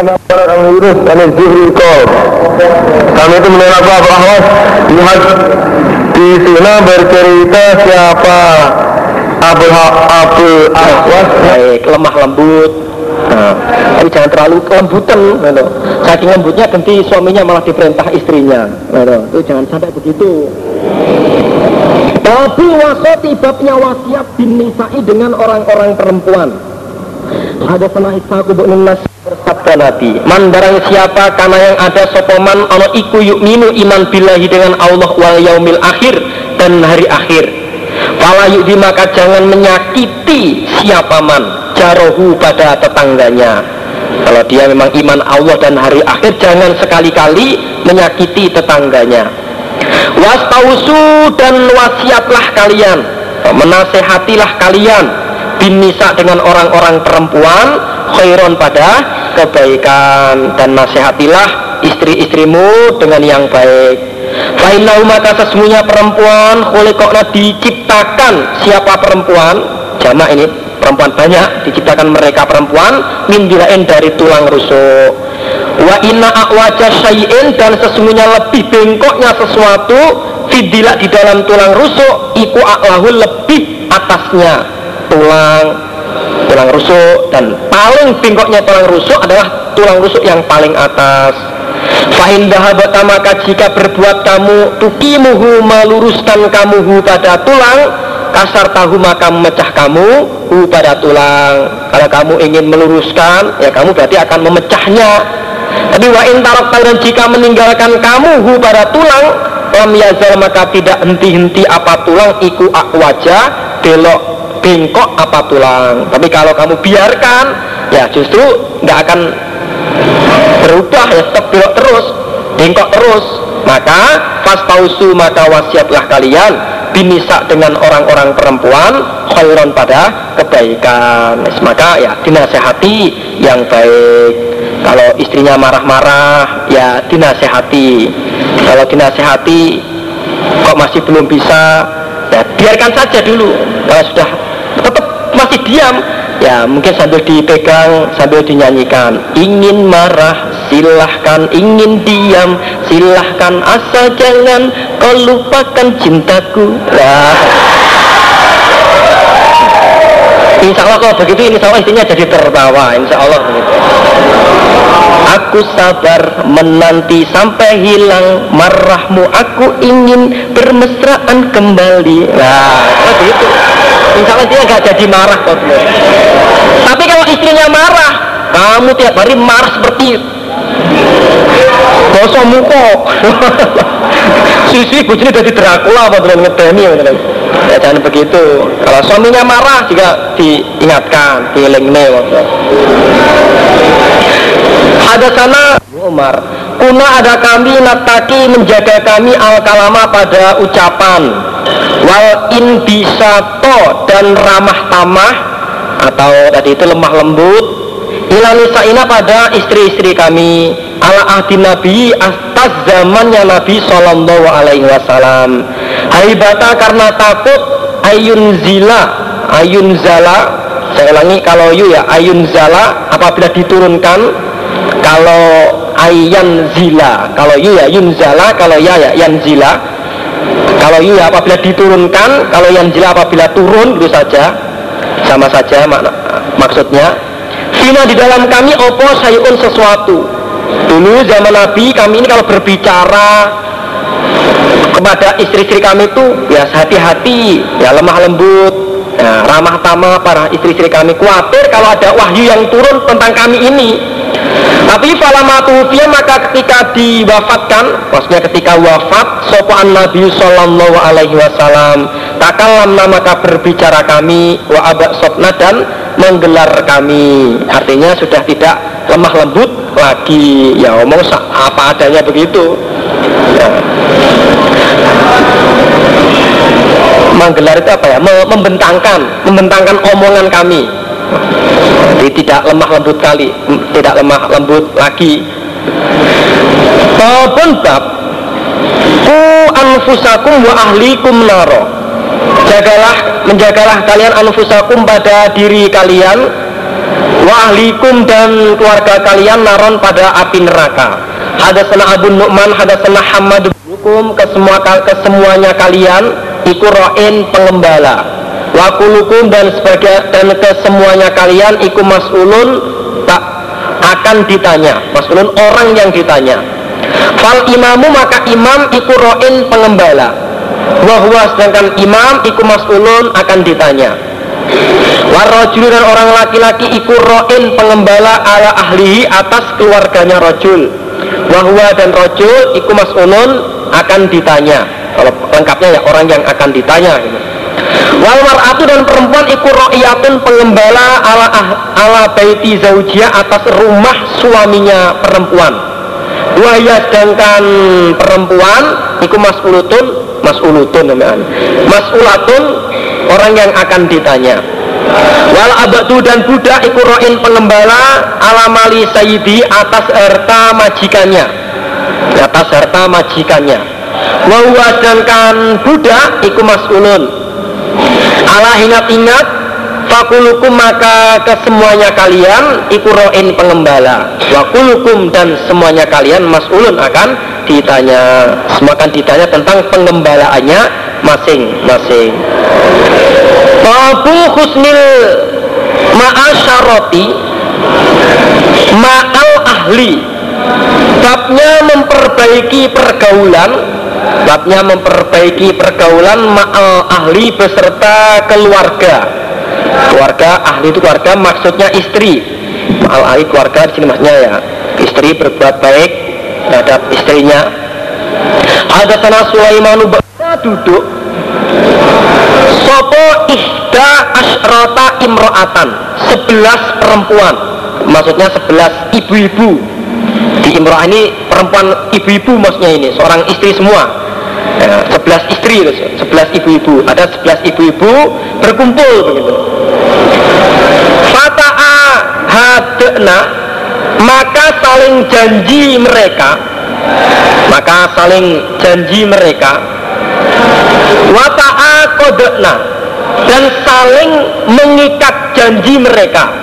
Kami Yunus kami Zuhri Kol Kami itu mendengar Abu Ahwas Lihat di sini bercerita siapa Abu Abu Ahwas baik lemah lembut. Nah, tapi jangan terlalu lembutan gitu. saking lembutnya nanti suaminya malah diperintah istrinya gitu. itu jangan sampai begitu. Tapi wasoti babnya wasiat bin nisa'i dengan orang-orang perempuan ada sana isaku bu nas bersabda Nabi Man barang siapa karena yang ada sopoman ono iku minu iman billahi dengan Allah wal yaumil akhir dan hari akhir. Fala di maka jangan menyakiti siapa man jarohu pada tetangganya. Kalau dia memang iman Allah dan hari akhir jangan sekali-kali menyakiti tetangganya. Wastausu dan wasiatlah kalian menasehatilah kalian binisa dengan orang-orang perempuan khairon pada kebaikan. Dan nasihatilah istri-istrimu dengan yang baik. Fainau maka sesungguhnya perempuan khulikokna diciptakan siapa perempuan? Jama ini perempuan banyak diciptakan mereka perempuan min dari tulang rusuk. Wa inna akwaja syai'in dan sesungguhnya lebih bengkoknya sesuatu fidilak di dalam tulang rusuk iku aklahu lebih atasnya tulang tulang rusuk dan paling bengkoknya tulang rusuk adalah tulang rusuk yang paling atas. Fahindahabata maka jika berbuat kamu tukimuhu meluruskan kamuhu pada tulang kasar tahu maka memecah kamu hu pada tulang. Kalau kamu ingin meluruskan ya kamu berarti akan memecahnya. Tapi wa intarok dan jika meninggalkan kamu hu pada tulang lam yazal maka tidak henti-henti apa tulang iku wajah belok bengkok apa tulang. Tapi kalau kamu biarkan ya justru nggak akan berubah ya tetap belok terus bengkok terus. Maka fastausu maka wasiatlah kalian binisa dengan orang-orang perempuan khairon pada kebaikan. Maka ya dinasehati yang baik. Kalau istrinya marah-marah ya dinasehati. Kalau dinasehati kok masih belum bisa ya biarkan saja dulu. Kalau sudah tetap masih diam. Ya mungkin sambil dipegang sambil dinyanyikan. Ingin marah silahkan. Ingin diam silahkan. Asal jangan kau lupakan cintaku. Lah. Insya Allah kalau begitu insya Allah istrinya jadi tertawa. Insya Allah begitu Aku sabar menanti sampai hilang. Marahmu Aku ingin bermesraan kembali. Nah, begitu Insya Allah dia nggak jadi marah kok Tapi kalau istrinya marah, kamu tiap hari marah seperti Boso muko Sisi bujini jadi Dracula apa dengan ngedeni ya jangan begitu. Kalau suaminya marah juga diingatkan diiling ada sana Umar. Kuna ada kami nataki menjaga kami al kalama pada ucapan wal in bisa to dan ramah tamah atau tadi itu lemah lembut ilanisa ina pada istri-istri kami ala ahdi nabi atas zamannya nabi sallallahu alaihi wasallam. Haibata karena takut ayun zila ayun zala saya ulangi kalau yu ya ayun zala apabila diturunkan kalau ayan zila kalau yu ya yun zala kalau ya ya yan zila kalau iya apabila diturunkan, kalau yang jila apabila turun itu saja, sama saja mak maksudnya. Fina di dalam kami opo sayun sesuatu. Dulu zaman Nabi kami ini kalau berbicara kepada istri-istri kami itu ya hati-hati, ya lemah lembut, ya, ramah tamah para istri-istri kami. Khawatir kalau ada wahyu yang turun tentang kami ini, tapi falamatuhufiyah maka ketika diwafatkan, maksudnya ketika wafat, sopan Nabi Sallallahu Alaihi Wasallam, takalam maka berbicara kami, wa abak sopna dan menggelar kami. Artinya sudah tidak lemah lembut lagi, ya omong apa adanya begitu. Ya. Menggelar itu apa ya? Membentangkan, membentangkan omongan kami jadi tidak lemah lembut kali tidak lemah lembut lagi Babun bab ku anfusakum wa ahlikum naro jagalah menjagalah kalian anfusakum pada diri kalian Wahlikum dan keluarga kalian naron pada api neraka. Hadasana Abu Nu'man, hadasana Hamad Hukum ke semua ke semuanya kalian iku ro'in pengembala. Wakulukum dan sebagai dan ke semuanya kalian iku mas'ulun tak akan ditanya. Mas'ulun orang yang ditanya. Fal imamu maka imam iku ro'in pengembala. Wahwa sedangkan imam iku mas'ulun akan ditanya. Warrojul dan orang laki-laki iku ro'in pengembala ala ahlihi atas keluarganya rojul. Wahwa dan rojul iku mas'ulun akan ditanya. Kalau lengkapnya ya orang yang akan ditanya. Gitu. Wal mar'atu dan perempuan iku ro'iyatun pengembala ala ah, ala baiti zaujia atas rumah suaminya perempuan. Wahya sedangkan perempuan iku mas'ulutun mas'ulutun namanya. Mas'ulatun orang yang akan ditanya. Wal abadu dan budak iku ro'in pengembala ala mali sayyidi atas harta majikannya. Atas harta majikannya. Wahuwa sedangkan budak iku mas'ulun Ala ingat-ingat Fakulukum maka kesemuanya kalian Ikuroin pengembala. Wakulukum dan semuanya kalian Mas'ulun akan ditanya. Semua ditanya tentang pengembalaannya Masing-masing. Babu husnil Ma'asyaroti Ma'al ahli. Babnya memperbaiki pergaulan Babnya memperbaiki pergaulan ma'al ahli beserta keluarga. Keluarga ahli itu keluarga maksudnya istri. Ma'al ahli keluarga di sini maksudnya ya. Istri berbuat baik terhadap istrinya. Ada tanah Sulaimanu duduk Sopo ihda asrota imro'atan Sebelas perempuan Maksudnya sebelas ibu-ibu Di imro'ah ini perempuan ibu-ibu maksudnya ini Seorang istri semua. Ya, istri sebelas ibu-ibu. Ada sebelas ibu-ibu berkumpul begitu. Fata'a hadna maka saling janji mereka maka saling janji mereka. Wata'a kodekna dan saling mengikat janji mereka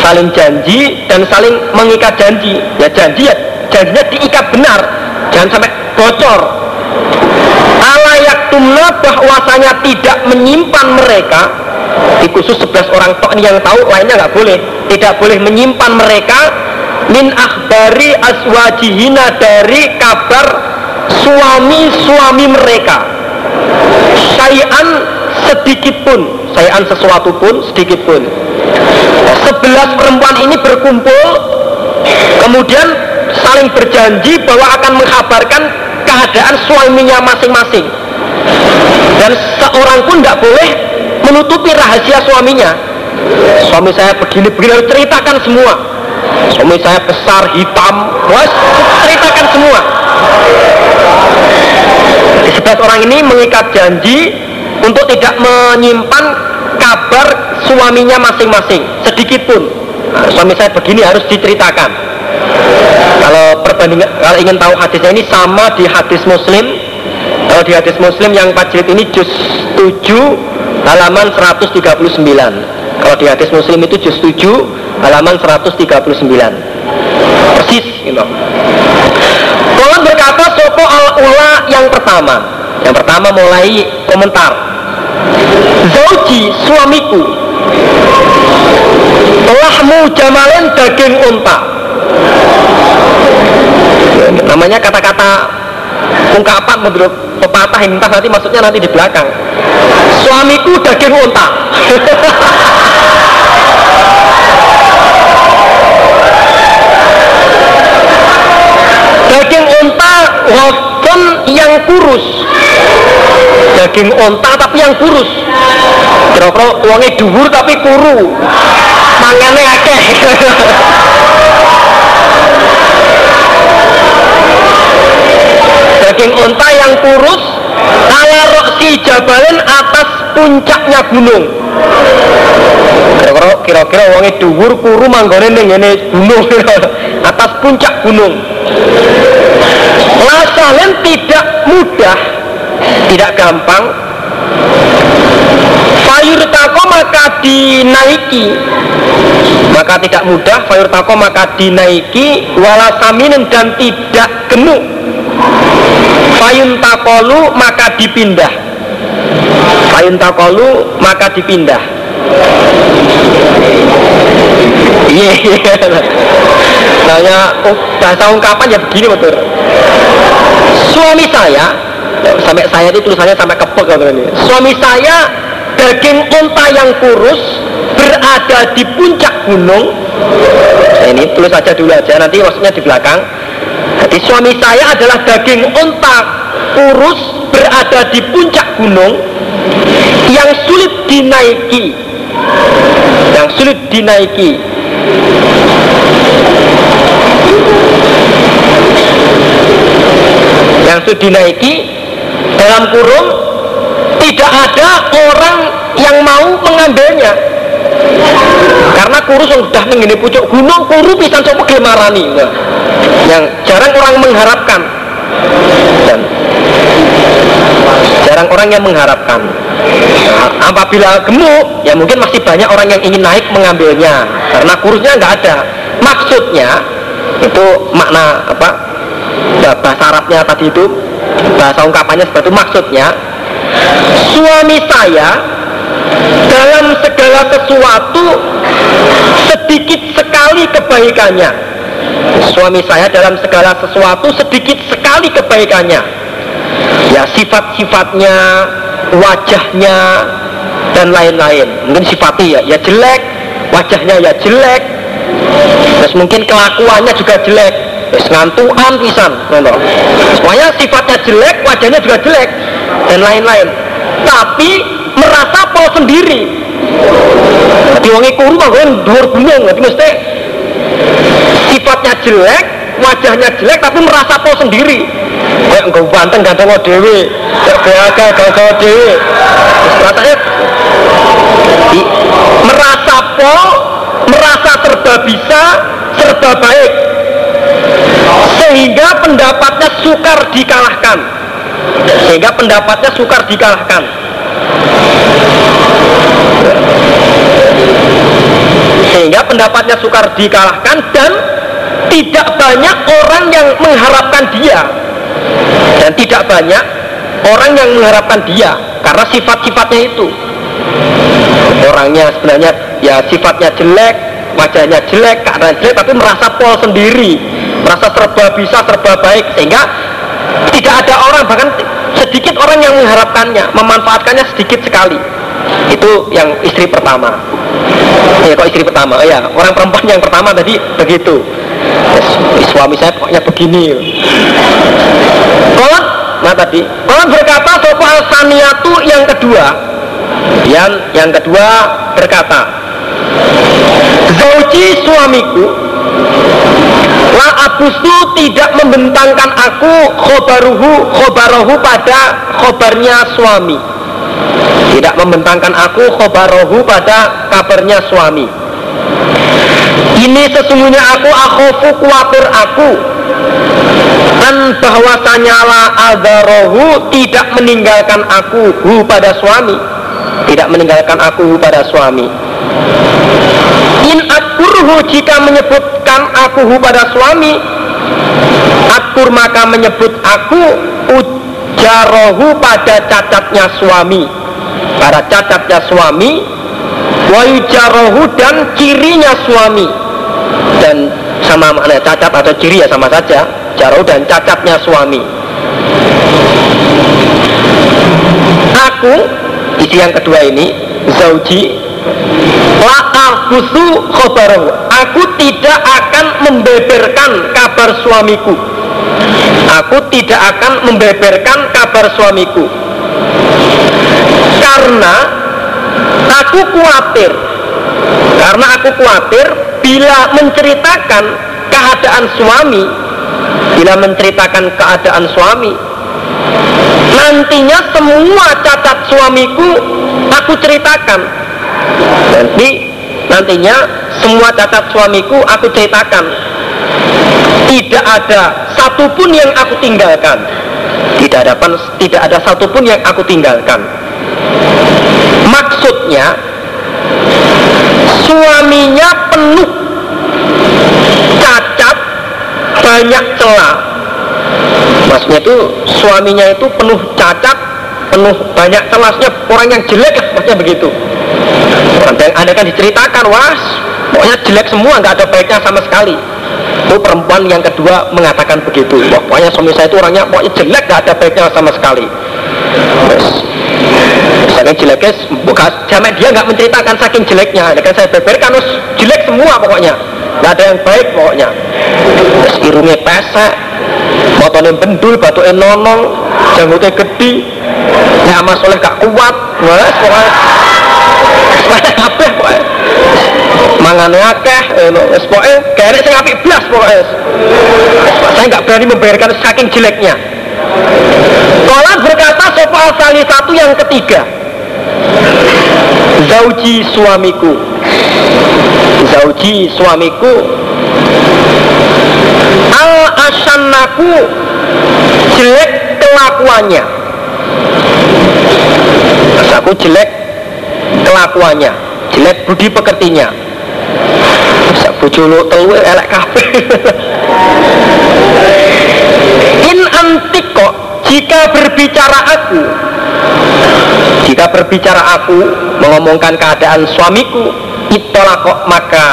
saling janji dan saling mengikat janji. Ya janji ya janjinya diikat benar. Jangan sampai bocor. Alayak tumna bahwasanya tidak menyimpan mereka. Di khusus 11 orang tok yang tahu lainnya nggak boleh. Tidak boleh menyimpan mereka min akhbari aswajihina dari kabar suami-suami mereka. Sayan sedikit pun sayan sesuatu pun sedikit pun. Sebelas perempuan ini berkumpul kemudian saling berjanji bahwa akan mengkabarkan keadaan suaminya masing-masing. Dan seorang pun tidak boleh menutupi rahasia suaminya. Suami saya begini-begini harus ceritakan semua. Suami saya besar hitam harus ceritakan semua. Di sebelas orang ini mengikat janji untuk tidak menyimpan kabar suaminya masing-masing sedikit pun nah, suami saya begini harus diceritakan kalau perbandingan kalau ingin tahu hadisnya ini sama di hadis Muslim. Kalau di hadis Muslim yang empat jilid ini juz 7 halaman 139. Kalau di hadis Muslim itu juz 7 halaman 139. Persis gitu. Kalau berkata sopo al ula yang pertama. Yang pertama mulai komentar. Zauji suamiku. Telah jamalin daging unta. Namanya kata-kata ungkapan menurut pepatah yang entah nanti maksudnya nanti di belakang. Suamiku daging unta. Daging unta walaupun yang kurus daging unta tapi yang kurus. Kira-kira uangnya dhuwur tapi kuru. Mangane akeh. Daging unta yang kurus ala roksi jabalin atas puncaknya gunung. Kira-kira kira-kira wonge dhuwur kuru manggone ngene gunung. Atas puncak gunung. Lasalen tidak mudah tidak gampang. Fayur tako maka dinaiki. Maka tidak mudah fayur tako maka dinaiki. Walasaminin dan tidak gemuk fayun takolu maka dipindah. Fayun takolu maka dipindah. Iya nanya oh, bahasa ungkapan ya begini betul suami saya sampai saya itu tulisannya sampai kepek ini suami saya daging unta yang kurus berada di puncak gunung. Nah, ini tulis saja dulu aja nanti maksudnya di belakang. Jadi suami saya adalah daging unta kurus berada di puncak gunung yang sulit dinaiki. Yang sulit dinaiki. Yang sulit dinaiki dalam kurung tidak ada orang yang mau mengambilnya. Karena kurus sudah menggini pucuk gunung kuru pisan coba gemarani yang jarang orang mengharapkan. Dan jarang orang yang mengharapkan. Nah, apabila gemuk ya mungkin masih banyak orang yang ingin naik mengambilnya. Karena kurusnya nggak ada. Maksudnya itu makna apa? Bahasa Arabnya tadi itu bahasa ungkapannya seperti itu maksudnya suami saya dalam segala sesuatu sedikit sekali kebaikannya. Suami saya dalam segala sesuatu sedikit sekali kebaikannya. Ya sifat-sifatnya wajahnya dan lain-lain. Mungkin sifatnya ya ya jelek wajahnya ya jelek. Terus mungkin kelakuannya juga jelek Terus ngantuan pisan semuanya sifatnya jelek wajahnya juga jelek dan lain-lain. Tapi merasa pol sendiri. Jadi wangi kuru kan dua gunung jadi mesti sifatnya jelek wajahnya jelek tapi merasa pol sendiri. Kayak enggak banteng ganteng dewe kayak beaga gagal dewe rasanya di, merasa pol merasa serba bisa serba baik sehingga pendapatnya sukar dikalahkan. Sehingga pendapatnya sukar dikalahkan. Sehingga pendapatnya sukar dikalahkan dan tidak banyak orang yang mengharapkan dia. Dan tidak banyak orang yang mengharapkan dia karena sifat-sifatnya itu. Orangnya sebenarnya ya sifatnya jelek wajahnya jelek keadaan jelek tapi merasa pol sendiri merasa serba bisa serba baik sehingga tidak ada orang bahkan sedikit orang yang mengharapkannya memanfaatkannya sedikit sekali. Itu yang istri pertama. Ya kok istri pertama? Oh, ya orang perempuan yang pertama tadi begitu. Ya, suami saya pokoknya begini. Kalau nah tadi. Kalau berkata sopa saniatu yang kedua. Yang yang kedua berkata Zauji suamiku La abustu tidak membentangkan aku khobaruhu khobarohu pada khobarnya suami. Tidak membentangkan aku khobarohu pada kabarnya suami. Ini sesungguhnya aku akhofu kuatir aku. An bahwasanya la adarohu tidak meninggalkan aku hu pada suami. Tidak meninggalkan aku hu pada suami In akurhu jika menyebutkan aku pada suami Akur maka menyebut aku Ujarohu pada cacatnya suami. Pada cacatnya suami Wayujarohu dan cirinya suami. Dan sama makna cacat atau ciri ya sama saja Jarohu dan cacatnya suami. Aku Isi yang kedua ini Zauji La'ahusu khobarahu Aku tidak akan membeberkan kabar suamiku. Aku tidak akan membeberkan kabar suamiku. Karena Aku khawatir. Karena aku khawatir Bila menceritakan keadaan suami Bila menceritakan keadaan suami Nantinya semua cacat suamiku Aku ceritakan. Nanti nantinya semua cacat suamiku aku ceritakan. Tidak ada satupun yang aku tinggalkan. Tidak ada tidak ada satupun yang aku tinggalkan. Maksudnya suaminya penuh cacat banyak celah. Maksudnya itu suaminya itu penuh cacat penuh banyak celahnya orang yang jelek maksudnya begitu yang ada kan diceritakan was pokoknya jelek semua nggak ada baiknya sama sekali. Itu perempuan yang kedua mengatakan begitu. Wah, pokoknya suami saya itu orangnya pokoknya jelek nggak ada baiknya sama sekali. Terus, saking jeleknya bukan jamek dia nggak menceritakan saking jeleknya. Kan saya beberkan terus jelek semua pokoknya. Nggak ada yang baik pokoknya. Terus irungnya pesek motornya bendul batunya nonong janggutnya gede ya mas oleh gak kuat. Wes pokoknya Kabeh pokoknya Mangannya akeh Wes pokoknya Kayaknya saya ngapik belas pokoknya Saya nggak berani membayarkan saking jeleknya. Kola berkata sopa asali satu yang ketiga. Zauji suamiku. Zauji suamiku. Al asannaku Jelek kelakuannya. Aku jelek kelakuannya. Jelek budi pekertinya. Bisa bujulu telu elek kafe in antik kok jika berbicara aku jika berbicara aku mengomongkan keadaan suamiku itulah kok maka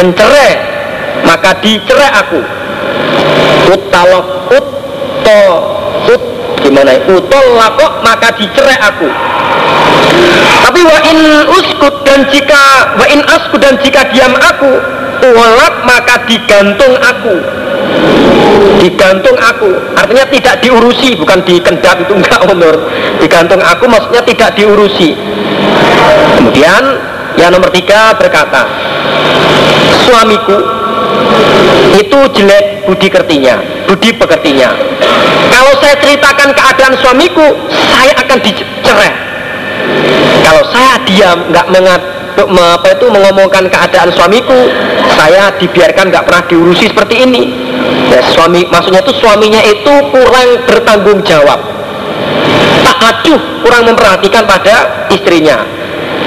mencerai maka dicerai aku. Utalok utto ut gimana utolak kok maka dicerai aku. Tapi wa in uskut dan jika wa in askut dan jika diam aku uolak maka digantung aku. Digantung aku. Artinya tidak diurusi bukan dikendap itu enggak umur. Digantung aku maksudnya tidak diurusi. Kemudian yang nomor tiga berkata suamiku itu jelek budi kertinya budi pekertinya. Kalau saya ceritakan keadaan suamiku saya akan dicerai. Kalau saya diam nggak mengat apa itu mengomongkan keadaan suamiku saya dibiarkan nggak pernah diurusi seperti ini. Ya, suami maksudnya itu suaminya itu kurang bertanggung jawab. Tak acuh kurang memperhatikan pada istrinya.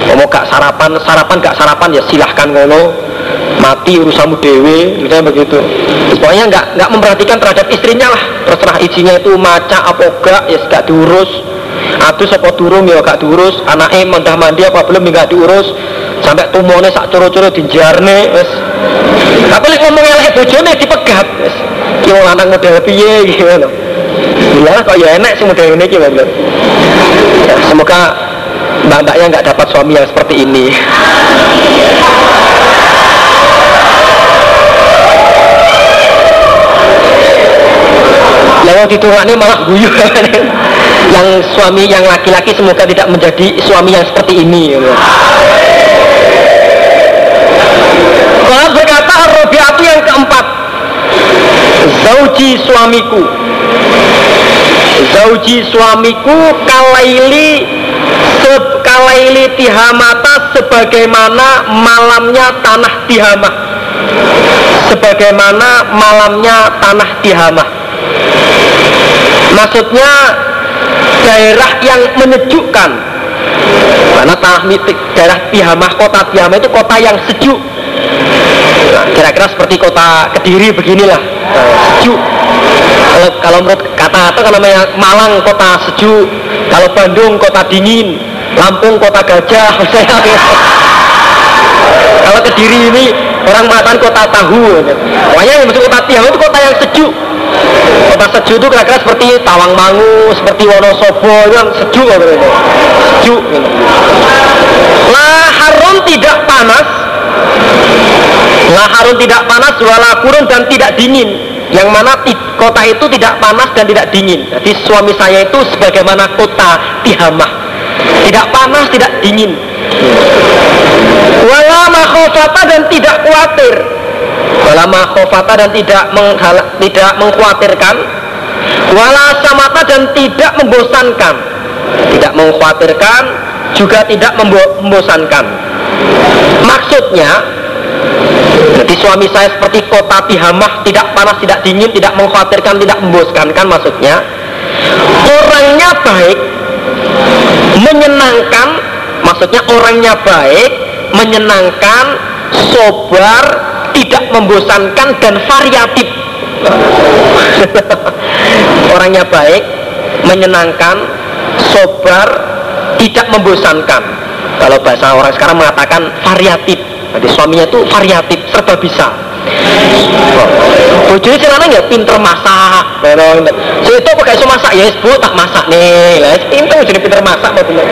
Mau gak sarapan sarapan gak sarapan ya silahkan ngono mati urusanmu dewe misalnya begitu. Pokoknya nggak nggak memperhatikan terhadap istrinya lah. Terserah izinnya itu maca apa gak ya gak diurus. Atus apa durung ya gak diurus. Anaknya mandah mandi apa belum ya gak diurus. Sampai tumone sak coro-coro dijarne wes. Tapi lek ngomong elek bojone dipegat wes. Wong lanang model piye gitu ya kok ya enak sih model ini gitu ya, semoga mbak-mbaknya nggak dapat suami yang seperti ini Lewat ini malah guyu yang suami yang laki-laki semoga tidak menjadi suami yang seperti ini Kalau berkata Robiatu yang keempat. Zauji suamiku. Zauji suamiku Kalaili seb, Kalaili tihamata Sebagaimana malamnya tanah tihamah. Sebagaimana malamnya tanah tihamah Maksudnya daerah yang menyejukkan. Karena tanah mitik daerah Tihamah kota Tihamah itu kota yang sejuk. Nah, kira-kira seperti kota Kediri beginilah. Nah, sejuk. Kalau, kalau menurut kata atau kan namanya Malang kota sejuk. Kalau Bandung kota dingin. Lampung kota gajah. Kalau Kediri ini orang mengatakan kota tahu. Pokoknya yang maksud kota Tihamah itu kota yang sejuk kota sejuk itu kira-kira seperti Tawangmangu seperti Wonosobo itu kan sejuk gitu. sejuk. Lah harum tidak panas. Lah harum tidak panas wala kurun dan tidak dingin. Yang mana kota itu tidak panas dan tidak dingin. Jadi suami saya itu sebagaimana kota Tihamah. Tidak panas tidak dingin. Wala makhofata dan tidak khawatir wala makhofata dan tidak menghala, tidak mengkhawatirkan. Wala samata dan tidak membosankan. Tidak mengkhawatirkan juga tidak membosankan. Maksudnya jadi suami saya seperti kota Tihamah tidak panas tidak dingin tidak mengkhawatirkan tidak membosankan maksudnya. Orangnya baik menyenangkan maksudnya orangnya baik menyenangkan sobar tidak membosankan dan variatif orangnya baik menyenangkan sobar tidak membosankan kalau bahasa orang sekarang mengatakan variatif jadi suaminya itu variatif serba bisa Bojone sing lanang ya pinter masak. So itu kok iso masak ya Bu tak masak nih. Lah pinter jadi pinter masak apa bener.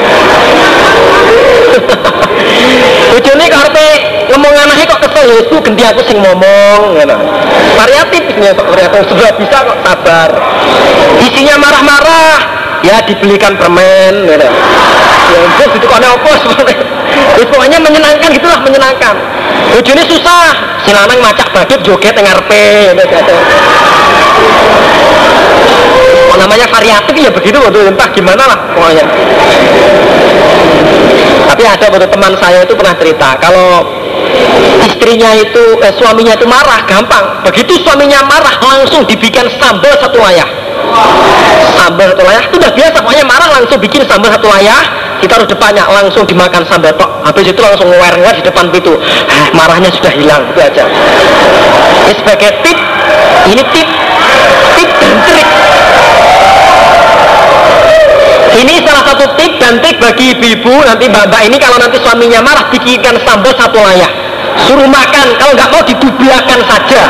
Bojone karepe ngomong anaknya kok ya Bu ganti aku sing ngomong ngono. Variatif ya kok variatif sudah bisa kok sabar. Isinya marah-marah ya dibelikan permen gitu. Ya bos itu kok apa sebenarnya. Pokoknya menyenangkan gitulah menyenangkan. Bojone susah, si lanang macak badut joget gitu. Oh, namanya variatif ya begitu waktu entah gimana lah pokoknya. Tapi ada waktu teman saya itu pernah cerita kalau istrinya itu eh, suaminya itu marah gampang. Begitu suaminya marah langsung dibikin sambal satu layah. Sambal satu layah itu udah biasa pokoknya marah langsung bikin sambal satu layah kita harus depannya langsung dimakan sambal tok. Habis itu langsung ngewer-ngewer di depan pintu. Eh, marahnya sudah hilang itu aja. Ini sebagai tip ini tip tip dan trik. Ini salah satu tip dan trik bagi ibu-ibu nanti mbak-mbak ini kalau nanti suaminya marah bikinkan sambal satu layah suruh makan kalau nggak mau didublakan saja.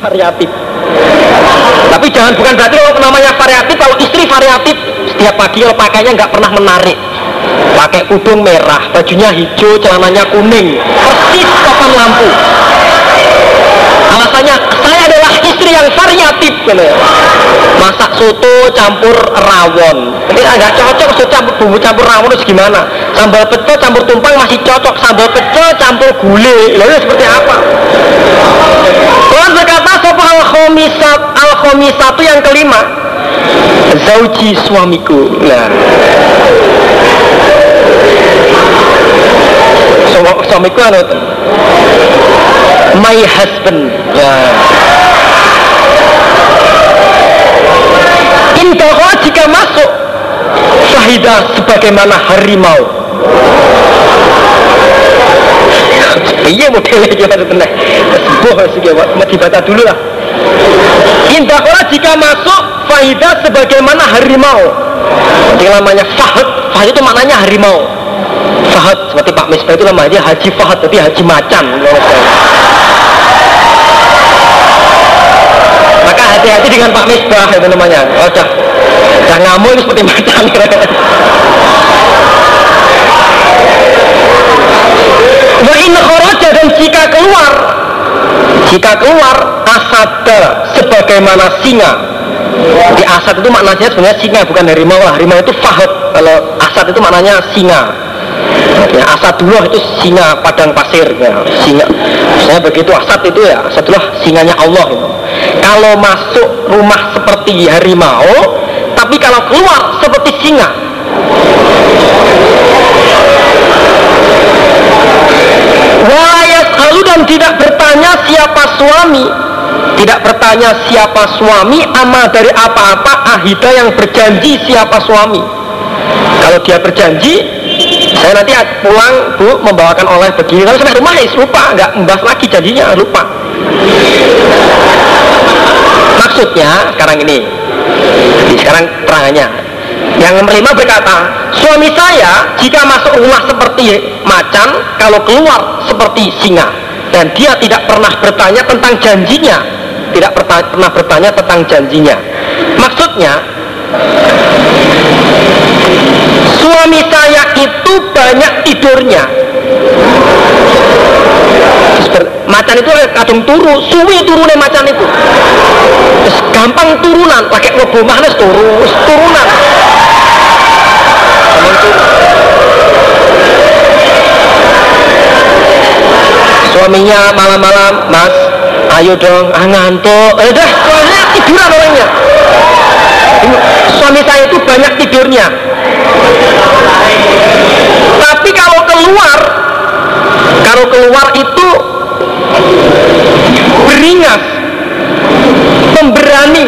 Variatif. Tapi jangan bukan berarti kalau namanya variatif kalau istri variatif setiap pagi kalau pakainya nggak pernah menarik. Pakai kudung merah bajunya hijau celananya kuning. Persis papan lampu alasannya saya adalah istri yang variatif gitu. masak soto campur rawon. Ini agak cocok soto campur bumbu campur rawon itu gimana? Sambal pecel campur tumpang masih cocok. Sambal pecel campur gulai. Lalu seperti apa? Tuhan berkata sopa al khomisat al khomisatu yang kelima. Zauji suamiku. Nah. Suamiku anu my husband. Ya Indawa jika masuk. Fahidah sebagaimana harimau. Iya modelnya gimana tenang. Sebuah sebuah dibaca dulu lah. Indawa jika masuk Fahidah sebagaimana harimau. Yang namanya Fahad Fahad itu maknanya harimau. Fahad seperti Pak Misbah itu namanya Haji Fahad tapi Haji Macan. Maka hati-hati dengan Pak Misbah itu namanya. Oh, udah ngamuk itu seperti macan wa in kharaja dan jika keluar. Jika keluar asada sebagaimana singa. Di asad itu maknanya sebenarnya singa bukan harimau lah. Harimau itu fahad. Kalau asad itu maknanya singa. Ya, asadullah itu singa padang pasir. Ya, singa. Saya begitu asad itu ya asadullah singanya Allah. Kalau masuk rumah seperti harimau tapi kalau keluar seperti singa. Halu dan tidak bertanya siapa suami. Tidak bertanya siapa suami ama dari apa-apa ahida yang berjanji siapa suami. Kalau dia berjanji saya nanti pulang bu membawakan oleh begini. Tapi sampai rumah lupa nggak membahas lagi janjinya lupa. Maksudnya sekarang ini Jadi sekarang terangannya yang kelima berkata suami saya jika masuk rumah seperti macan kalau keluar seperti singa dan dia tidak pernah bertanya tentang janjinya tidak pernah bertanya tentang janjinya. Maksudnya suami saya itu banyak tidurnya macan itu kadung turu suwi turunnya macan itu. Terus gampang turunan pakai ngobo mana turu turunan. Suaminya malam-malam mas ayo dong ah ngantuk. Eh dah soalnya tiduran orangnya. Suami saya itu banyak tidurnya. Tapi kalau keluar kalau keluar itu beringas memberani.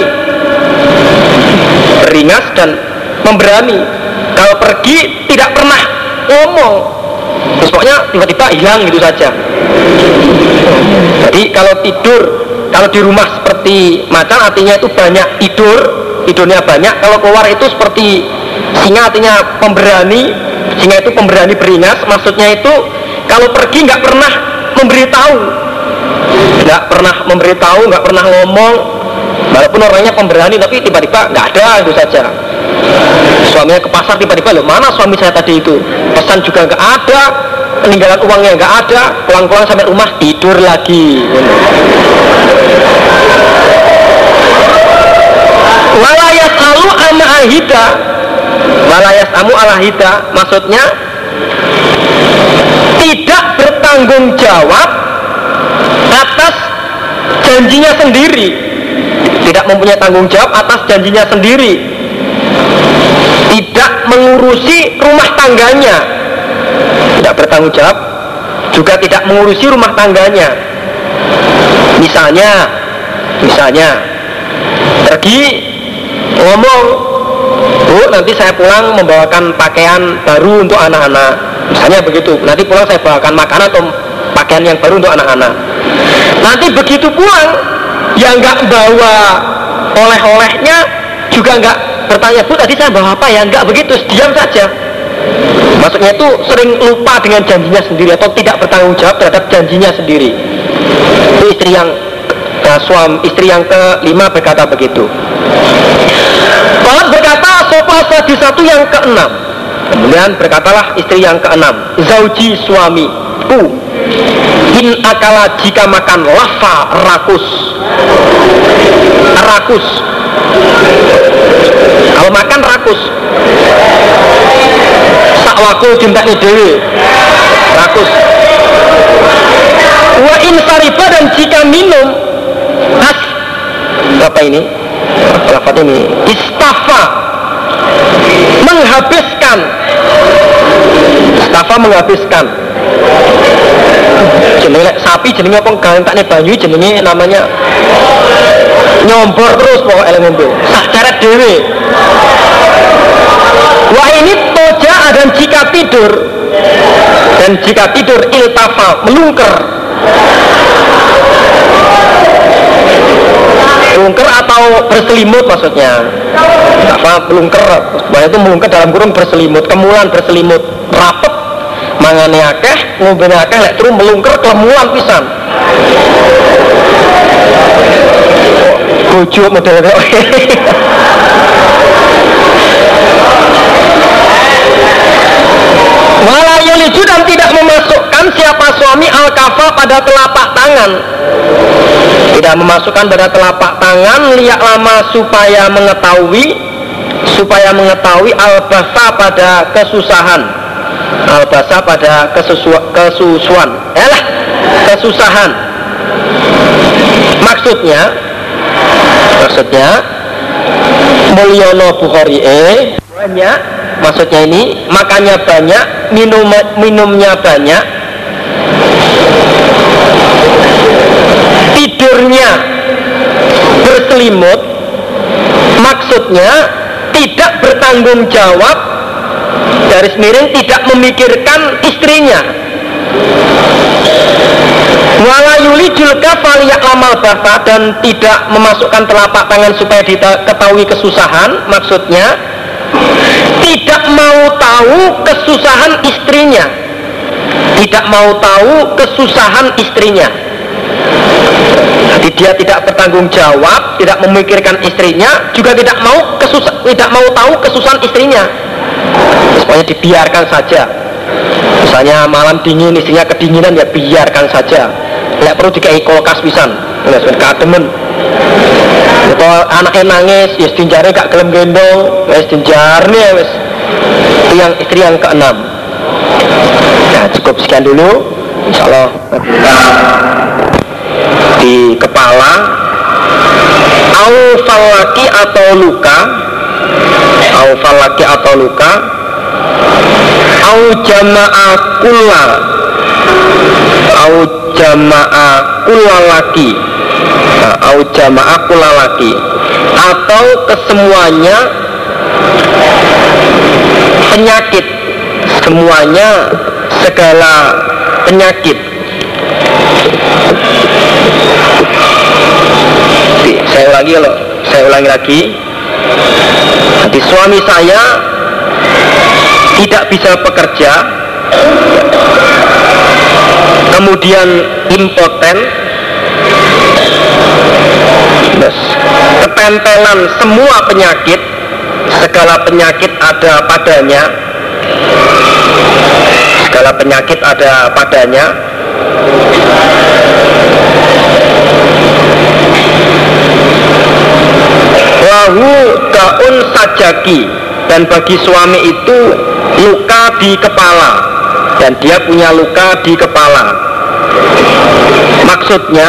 Beringas dan memberani. Kalau pergi tidak pernah ngomong. Terus pokoknya tiba-tiba hilang gitu saja. Jadi kalau tidur kalau di rumah seperti macan artinya itu banyak tidur. Tidurnya banyak. Kalau keluar itu seperti singa artinya pemberani. Singa itu pemberani beringas maksudnya itu kalau pergi nggak pernah memberitahu nggak pernah memberitahu nggak pernah ngomong. Walaupun orangnya pemberani tapi tiba-tiba nggak ada itu saja. Suaminya ke pasar tiba-tiba loh mana suami saya tadi itu? Pesan juga nggak ada peninggalan uangnya nggak ada pulang-pulang sampai rumah tidur lagi. Walayas alu ama ahida. Walayas amu alahida maksudnya tidak bertanggung jawab atas janjinya sendiri. Tidak mempunyai tanggung jawab atas janjinya sendiri. Tidak mengurusi rumah tangganya. Tidak bertanggung jawab. Juga tidak mengurusi rumah tangganya. Misalnya misalnya pergi ngomong bu nanti saya pulang membawakan pakaian baru untuk anak-anak. Misalnya begitu. Nanti pulang saya bawakan makanan atau pakaian yang baru untuk anak-anak nanti begitu pulang yang nggak bawa oleh-olehnya juga nggak bertanya bu tadi saya bawa apa ya? Nggak begitu diam saja. Maksudnya itu sering lupa dengan janjinya sendiri atau tidak bertanggung jawab terhadap janjinya sendiri. Itu istri yang nah, suami istri yang kelima berkata begitu. Balat berkata sopa di satu yang keenam. Kemudian berkatalah istri yang keenam zauji suami ku in akala jika makan lava rakus. Rakus. Kalau makan rakus. Sakwaku cinta dewi. Rakus. Wa in sariba dan jika minum has apa ini? Lafat ini? Istafa. Menghabiskan. Istafa menghabiskan jenenge sapi jenenge apa? Gantakne banyu jenenge namanya nyombor terus pokok eleng ngombe. Sak ceret dhewe. Wah ini toja dan jika tidur. Dan jika tidur iltafa melungker. Melungker atau berselimut maksudnya? Apa melungker? Banyak itu melungker dalam kurung berselimut kemulan berselimut rapet mangane akeh ngombene akeh lek terus melungker kelemuan pisan. Bojo modelnya Walayuliju dan tidak memasukkan siapa suami al-kafa pada telapak tangan. Tidak memasukkan pada telapak tangan liak lama supaya mengetahui Supaya mengetahui al-basa pada kesusahan Al-basa pada kesusuan. Yalah, kesusahan. Maksudnya Maksudnya Mulyono Bukhari eh banyak maksudnya ini makannya banyak minum minumnya banyak. Tidurnya berselimut maksudnya tidak bertanggung jawab garis miring tidak memikirkan istrinya. Wala yuli julka faliyak lamal bata dan tidak memasukkan telapak tangan supaya diketahui kesusahan maksudnya tidak mau tahu kesusahan istrinya. Tidak mau tahu kesusahan istrinya. Jadi dia tidak bertanggung jawab tidak memikirkan istrinya juga tidak mau kesus tidak mau tahu kesusahan istrinya semuanya dibiarkan saja. Misalnya malam dingin istrinya kedinginan ya biarkan saja. Tidak perlu dikai kulkas pisan. Kademen atau anaknya nangis ya dinjari gak gelem gendong. Ya wes itu yang istri yang keenam. Nah cukup sekian dulu. Insyaallah. Di kepala. Au falaki atau luka au falaki atau luka au jama'a kulla au jama'a kulla laki au jamaah kulalaki atau kesemuanya penyakit semuanya segala penyakit. Saya ulangi kalau saya ulangi lagi Jadi suami saya tidak bisa bekerja kemudian impoten terus ketempelan semua penyakit segala penyakit ada padanya. Segala penyakit ada padanya Wahu daun sajaki. Dan bagi suami itu luka di kepala. Dan dia punya luka di kepala. Maksudnya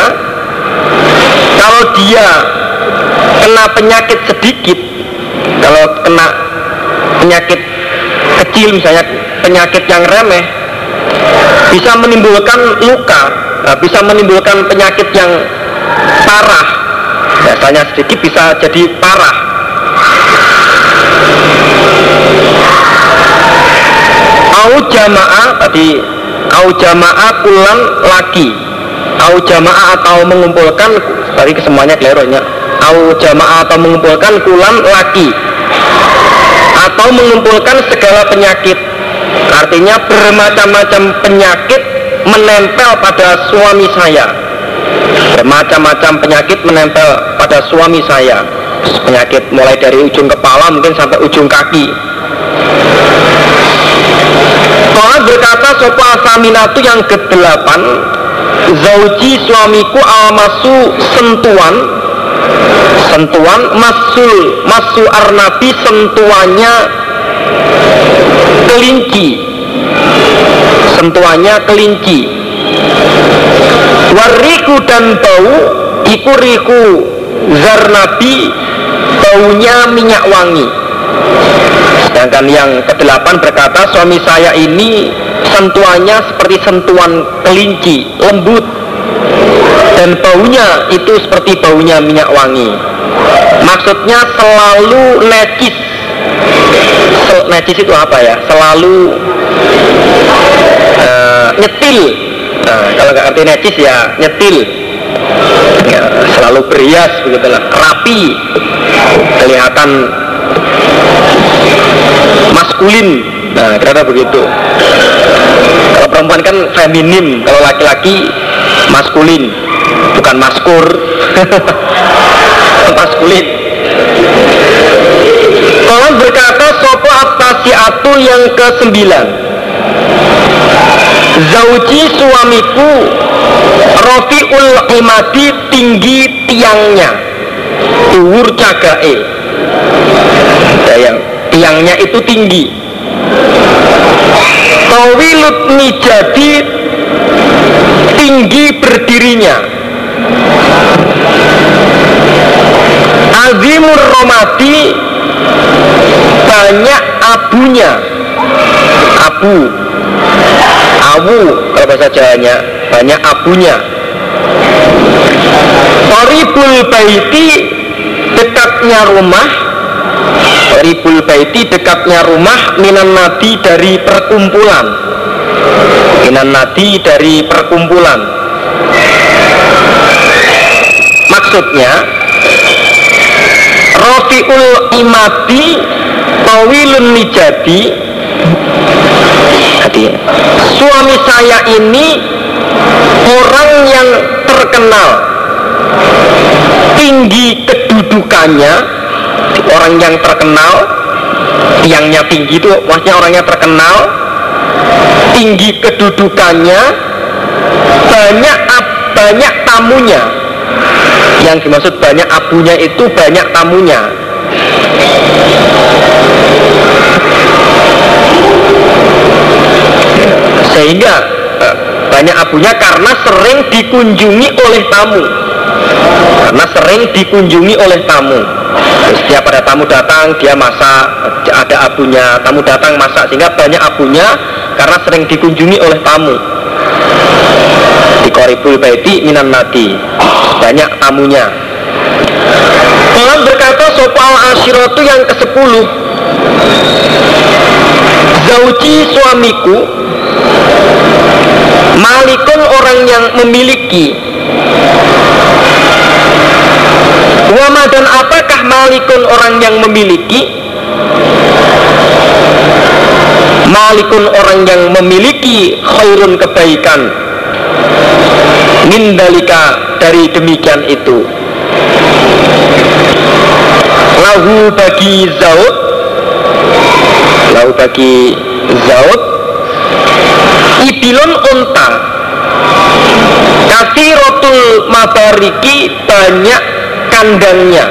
kalau dia kena penyakit sedikit kalau kena penyakit kecil misalnya penyakit yang remeh bisa menimbulkan luka. Nah, bisa menimbulkan penyakit yang parah biasanya sedikit bisa jadi parah. Au jamaah tadi au jamaah kulan laki au jamaah atau mengumpulkan tadi kesemuanya kelirunya au jamaah atau mengumpulkan kulan laki atau mengumpulkan segala penyakit. Artinya bermacam-macam penyakit menempel pada suami saya bermacam-macam penyakit menempel pada suami saya. Penyakit mulai dari ujung kepala mungkin sampai ujung kaki. Kalau berkata sopa saminatu yang ke-8 Zauji suamiku almasu sentuhan Sentuhan masul Masu arnabi sentuhannya Kelinci. Sentuhannya kelinci Wariku dan bau Iku riku Zarnabi Baunya minyak wangi. Sedangkan yang kedelapan berkata Suami saya ini Sentuhannya seperti sentuhan kelinci Lembut. Dan baunya itu seperti baunya minyak wangi. Maksudnya selalu necis. Necis itu apa ya? Selalu uh, Nyetil nah, Kalau nggak arti necis ya nyetil. Ya, Selalu berias begitulah Rapi Kelihatan maskulin. Nah kira begitu. Kalau perempuan kan feminim kalau laki-laki maskulin bukan maskur. Maskulin. Kalau berkata sopo atasiatu yang ke sembilan Zauji suamiku Rofiul imadi tinggi tiangnya. Tuwur cagae yang tiangnya itu tinggi. Tawilut jadi tinggi berdirinya. Azimur Romati banyak abunya. Abu awu kalau bahasa Jawanya banyak abunya. Toribul Baiti dekatnya rumah. Ribul Baiti dekatnya rumah Minan Nabi dari perkumpulan. Minan Nabi dari perkumpulan. Maksudnya Rofiul Imadi Tawilun Nijadi Suami saya ini Orang yang terkenal. Tinggi kedudukannya orang yang terkenal. Tiangnya tinggi itu maksudnya orangnya terkenal. Tinggi kedudukannya. Banyak banyak tamunya. Yang dimaksud banyak abunya itu banyak tamunya sehingga eh, banyak abunya karena sering dikunjungi oleh tamu. Karena sering dikunjungi oleh tamu. Setiap ada tamu datang dia masak ada abunya tamu datang masak. Sehingga banyak abunya karena sering dikunjungi oleh tamu. Di koribul baiti minan nati banyak tamunya. Allah berkata sopal asyiratu yang ke sepuluh. Zauji suamiku Malikun orang yang memiliki. Wama dan apakah malikun orang yang memiliki? Malikun orang yang memiliki khairun kebaikan. Mindalika dari demikian itu. Lahu bagi Zaud. Lahu bagi Zaud Ibilun unta. Rotul mabariki banyak kandangnya.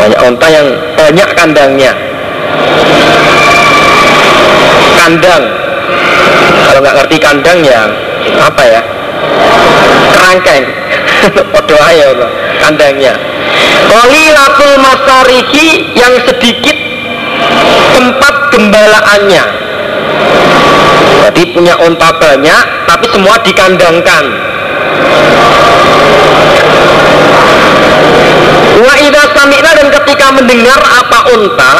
Banyak unta yang banyak kandangnya. Kandang. Kalau nggak ngerti kandang ya Apa ya? Kerangkeng. Podo ayo kandangnya. Qalilatul masarihi yang sedikit tempat gembalaannya Jadi punya unta banyak tapi semua dikandangkan. Wa idha sami'na dan ketika mendengar apa unta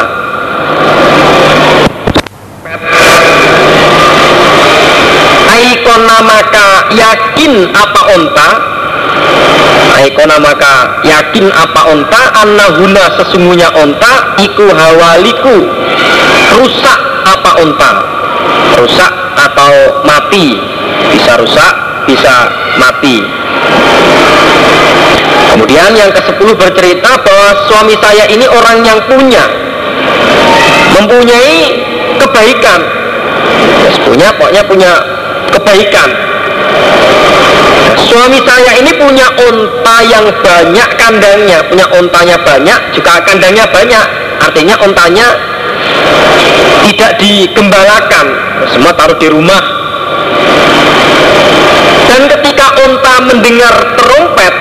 Aikona maka yakin apa unta Aikona maka yakin apa onta? Annahuna sesungguhnya onta Iku hawaliku. Rusak apa onta? Rusak atau mati. Bisa rusak, bisa mati. Kemudian yang ke-10 bercerita bahwa suami saya ini orang yang punya. Mempunyai kebaikan. Punya, pokoknya punya kebaikan. Suami saya ini punya unta yang banyak kandangnya, punya untanya banyak, juga kandangnya banyak. Artinya untanya tidak digembalakan, semua taruh di rumah. Dan ketika unta mendengar terompet,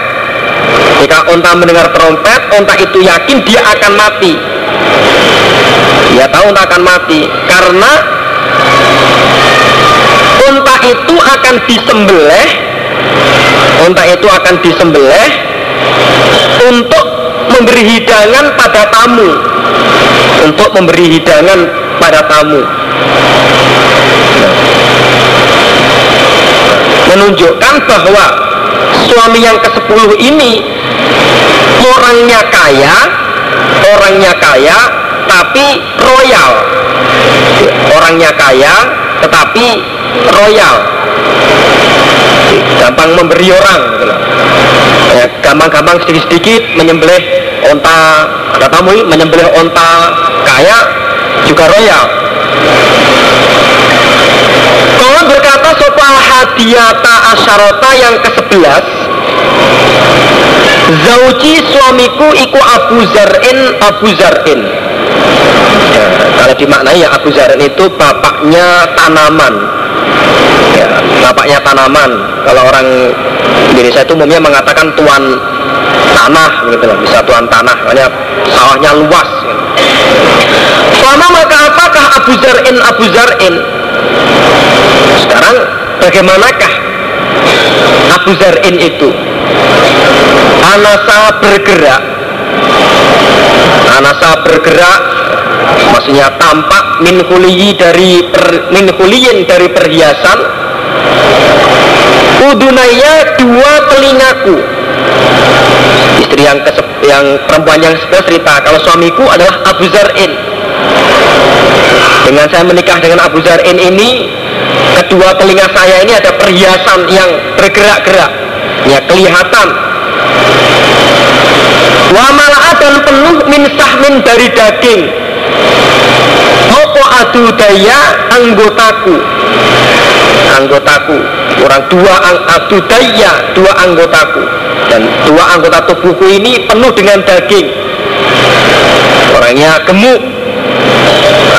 ketika unta mendengar terompet, unta itu yakin dia akan mati. Dia tahu unta akan mati karena unta itu akan disembelih Unta itu akan disembelih untuk memberi hidangan pada tamu. Untuk memberi hidangan pada tamu. Menunjukkan bahwa suami yang ke-10 ini orangnya kaya, orangnya kaya tapi royal. Orangnya kaya tetapi royal gampang memberi orang gitu ya, gampang-gampang sedikit-sedikit menyembelih onta kata tamu menyembelih onta kaya juga royal. Kalau berkata soal hadiata asyarota yang ke-11 Zauji suamiku iku Abu Zar'in Abu Zar'in. Ya, Kalau dimaknai ya Abu Zar'in itu bapaknya tanaman. Ya, bapaknya tanaman. Kalau orang Indonesia itu umumnya mengatakan tuan tanah gitu loh. Bisa tuan tanah makanya sawahnya luas Selama maka apakah Abu Zar'in Abu Zar'in? Sekarang bagaimanakah Abu Zar'in itu? Anasa bergerak. Anasa bergerak maksudnya tampak min dari per, min dari perhiasan. Udunaya dua telingaku. Istri yang kesep, yang perempuan yang sebelah cerita kalau suamiku adalah Abu Zar'in dengan saya menikah dengan Abu Zar'in ini kedua telinga saya ini ada perhiasan yang bergerak-gerak. Ya kelihatan. Wa dan penuh min sahmin dari daging. Mopo adu daya anggotaku? Anggotaku. Orang dua ang, adu daya Dua anggotaku. Dan dua anggota tubuhku ini penuh dengan daging. Orangnya gemuk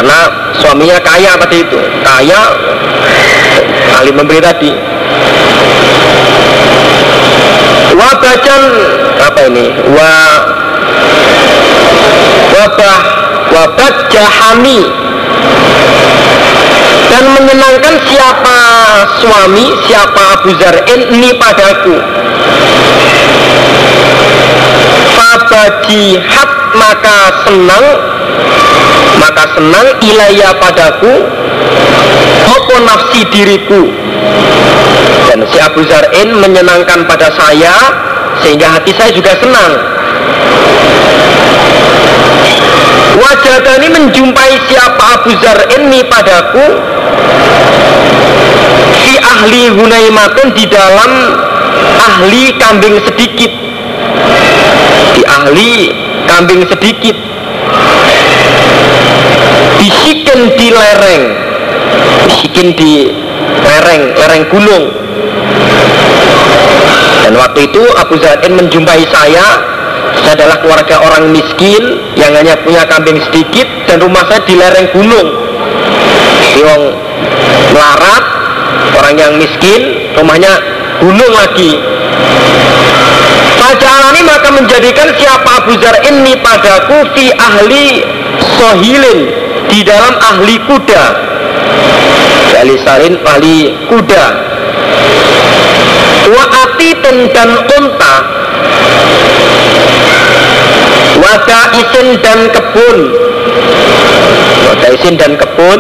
Karena suaminya kaya tadi itu. Kaya Ahli memberi tadi. Wabacan Apa ini? Wa Wabah wabat jahami dan menyenangkan siapa suami siapa Abu Zar'in ini padaku. Hat maka senang maka senang ilaya padaku Apa nafsi diriku? Dan si Abu Zar'in menyenangkan pada saya Sehingga hati saya juga senang. Wajah ini menjumpai siapa Abu Zar'in ini padaku? Si ahli Hunaymatun di dalam ahli kambing sedikit. Di ahli kambing sedikit bisikin di lereng. Bisikin di lereng lereng gunung. Dan waktu itu Abu Zain menjumpai saya. Saya adalah keluarga orang miskin yang hanya punya kambing sedikit dan rumah saya di lereng gunung. Di wong melarat orang yang miskin rumahnya gunung lagi. Faja'alani maka menjadikan siapa Abu Zar ini padaku fi ahli sohilin di dalam ahli kuda. Ahli salin ahli kuda. Wa atitin dan unta. Wa isin dan kebun. Wa isin dan kebun.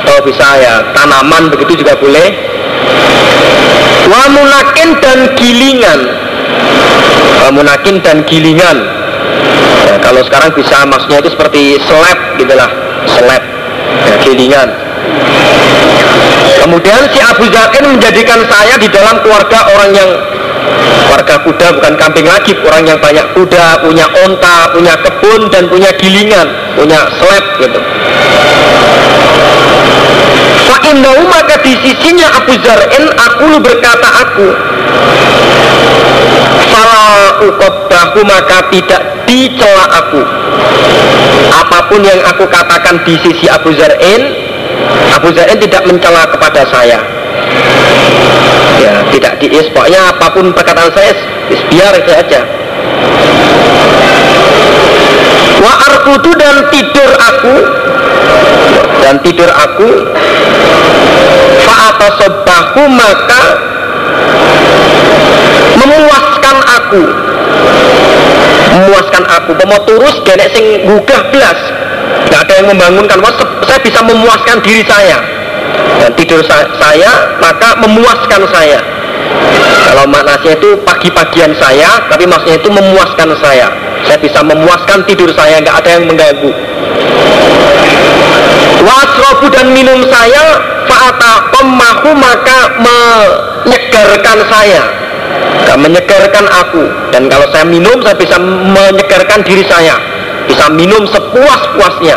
Atau bisa ya tanaman begitu juga boleh. Wa munakin dan gilingan. Wa munakin dan gilingan kalau sekarang bisa maksudnya itu seperti slab gitulah slab ya, gilingan. Kemudian si Abu Zakin menjadikan saya di dalam keluarga orang yang warga kuda bukan kambing lagi orang yang banyak kuda punya onta punya kebun dan punya gilingan punya slab gitu. Fa'indahu maka di sisinya Abu Zar'in aku berkata aku Fala maka tidak dicela aku. Apa pun yang aku katakan di sisi Abu Zar'in Abu Zar'in tidak mencela kepada saya. Ya tidak diis Pokoknya apa pun perkataan saya Biar itu aja. Wa arkudu dan tidur aku dan tidur aku fa'atasobbahu maka memuaskan aku. Memuaskan aku. Mau turus genek sing gugah belas nggak ada yang membangunkan. Wah, saya bisa memuaskan diri saya. Dan tidur saya maka memuaskan saya. Kalau maknanya itu pagi-pagian saya tapi maksudnya itu memuaskan saya. Saya bisa memuaskan tidur saya nggak ada yang mengganggu. Wasrobu dan minum saya fa'ata pemahu maka menyegarkan saya menyegarkan aku. Dan kalau saya minum saya bisa menyegarkan diri saya. Bisa minum sepuas-puasnya.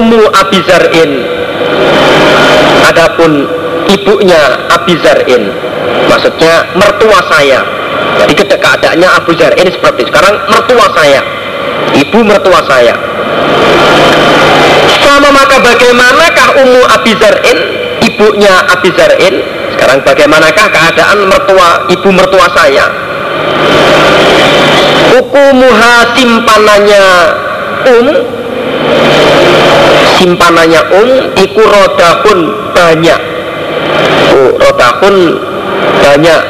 Ummu Abizar'in. Adapun ibunya Abizar'in. Maksudnya mertua saya. Jadi keadaannya Abu Zar'in seperti sekarang mertua saya. Ibu mertua saya. Sama maka bagaimanakah Ummu Abizar'in Ibunya Abizar'in Sekarang bagaimanakah keadaan mertua ibu mertua saya? Ukumuha simpanannya Um. Simpanannya um iku rodahun banyak. Oh, rodahun banyak.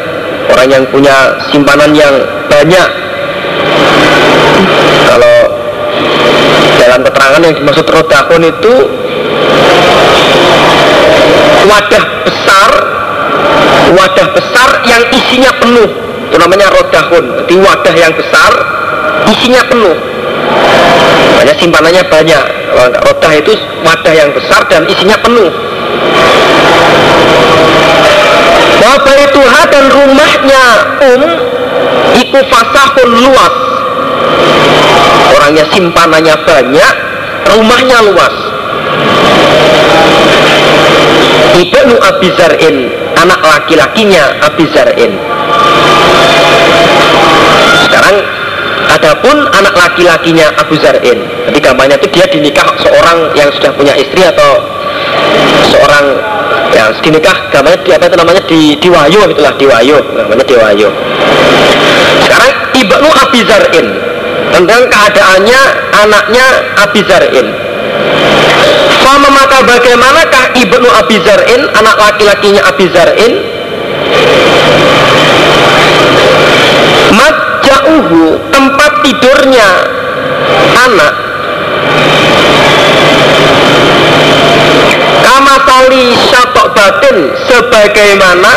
Orang yang punya simpanan yang banyak. Kalau dalam keterangan yang dimaksud rodahun itu wadah besar wadah besar yang isinya penuh. Itu namanya rodahun. Jadi wadah yang besar isinya penuh. Banyak simpanannya banyak. Rodah itu wadah yang besar dan isinya penuh. Wabaituha dan rumahnya um Iku fasahun luas. Orangnya simpanannya banyak Rumahnya luas Ibnu Abizar'in Anak laki-lakinya Abizar'in Sekarang Adapun anak laki-lakinya Abu Zar'in. Jadi itu dia dinikah seorang yang sudah punya istri atau seorang yang dinikah gambarnya di, apa itu namanya di diwayo itulah diwayo namanya diwayo sekarang ibnu Abi Zar'in tentang keadaannya anaknya Abi Zar'in Fama maka bagaimanakah ibnu Abi Zar'in anak laki-lakinya Abi Zar'in? Maja'uhu tempat tidurnya anak. Kama tali syatok batin sebagaimana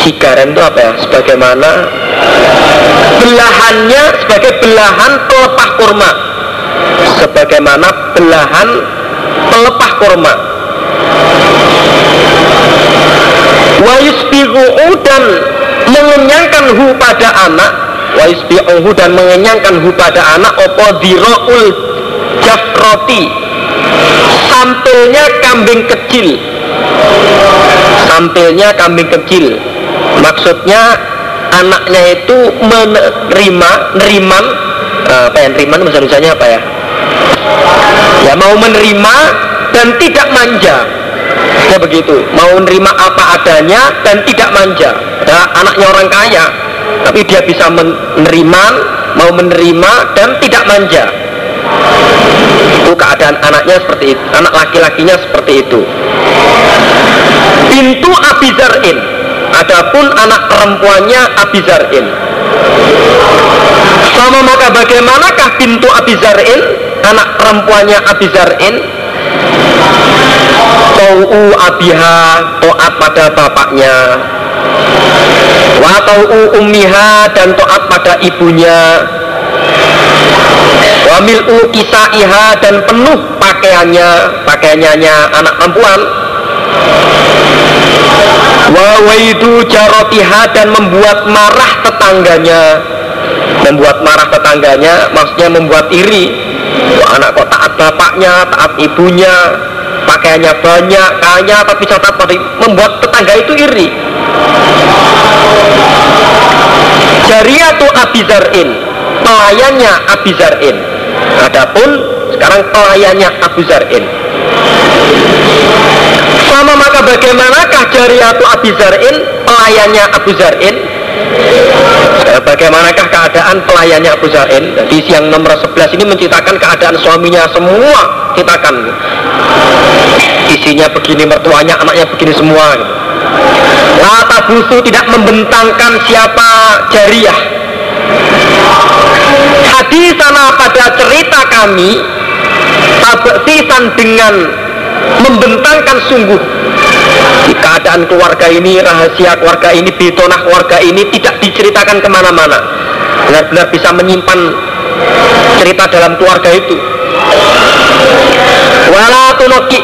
sigaren itu apa ya? Sebagaimana belahannya sebagai belahan pelepah kurma sebagaimana belahan pelepah kurma. Wa yusbihu'u dan mengenyangkan hu pada anak. Wa yusbihu'u dan mengenyangkan hu pada anak. Opo dira'ul jafroti sampilnya kambing kecil. Sampilnya kambing kecil. Maksudnya anaknya itu menerima neriman eh, apa ya neriman bahasa Indonesia apa ya ya mau menerima dan tidak manja. Ya begitu. Mau menerima apa adanya dan tidak manja. Ya, anaknya orang kaya tapi dia bisa menerima mau menerima dan tidak manja. Itu keadaan anaknya seperti itu anak laki-lakinya seperti itu. Pintu Abizar'in adapun anak perempuannya Abizar'in sama maka bagaimanakah pintu Abizar'in anak perempuannya Abizar'in Tau'u abiha to'at pada bapaknya. Wa tau'u ummiha dan to'at pada ibunya. Wa mil'u kisaiha dan penuh pakaiannya Pakaiannya anak perempuan. Wa waidu jarotiha dan membuat marah tetangganya. Membuat marah tetangganya maksudnya membuat iri anak kok taat bapaknya, taat ibunya, pakaiannya banyak, kaya, tapi catat pada membuat tetangga itu iri. Jariyatu Abizar'in, pelayannya Abizar'in. Adapun sekarang pelayannya Abu Zar'in. Sama maka bagaimanakah Jariyatu Abizar'in, pelayannya Abu Zar'in? Sekarang bagaimanakah keadaan pelayannya Abu Zar'in? Jadi siang nomor 11 ini menceritakan keadaan suaminya semua ceritakan. Isinya begini, mertuanya, anaknya begini semua. Lata busu tidak membentangkan siapa jariah. Hadis sana pada cerita kami Tabeksisan dengan membentangkan sungguh di keadaan keluarga ini, rahasia keluarga ini, bitonah keluarga ini tidak diceritakan ke mana-mana. Benar-benar bisa menyimpan cerita dalam keluarga itu. Wala tunaki,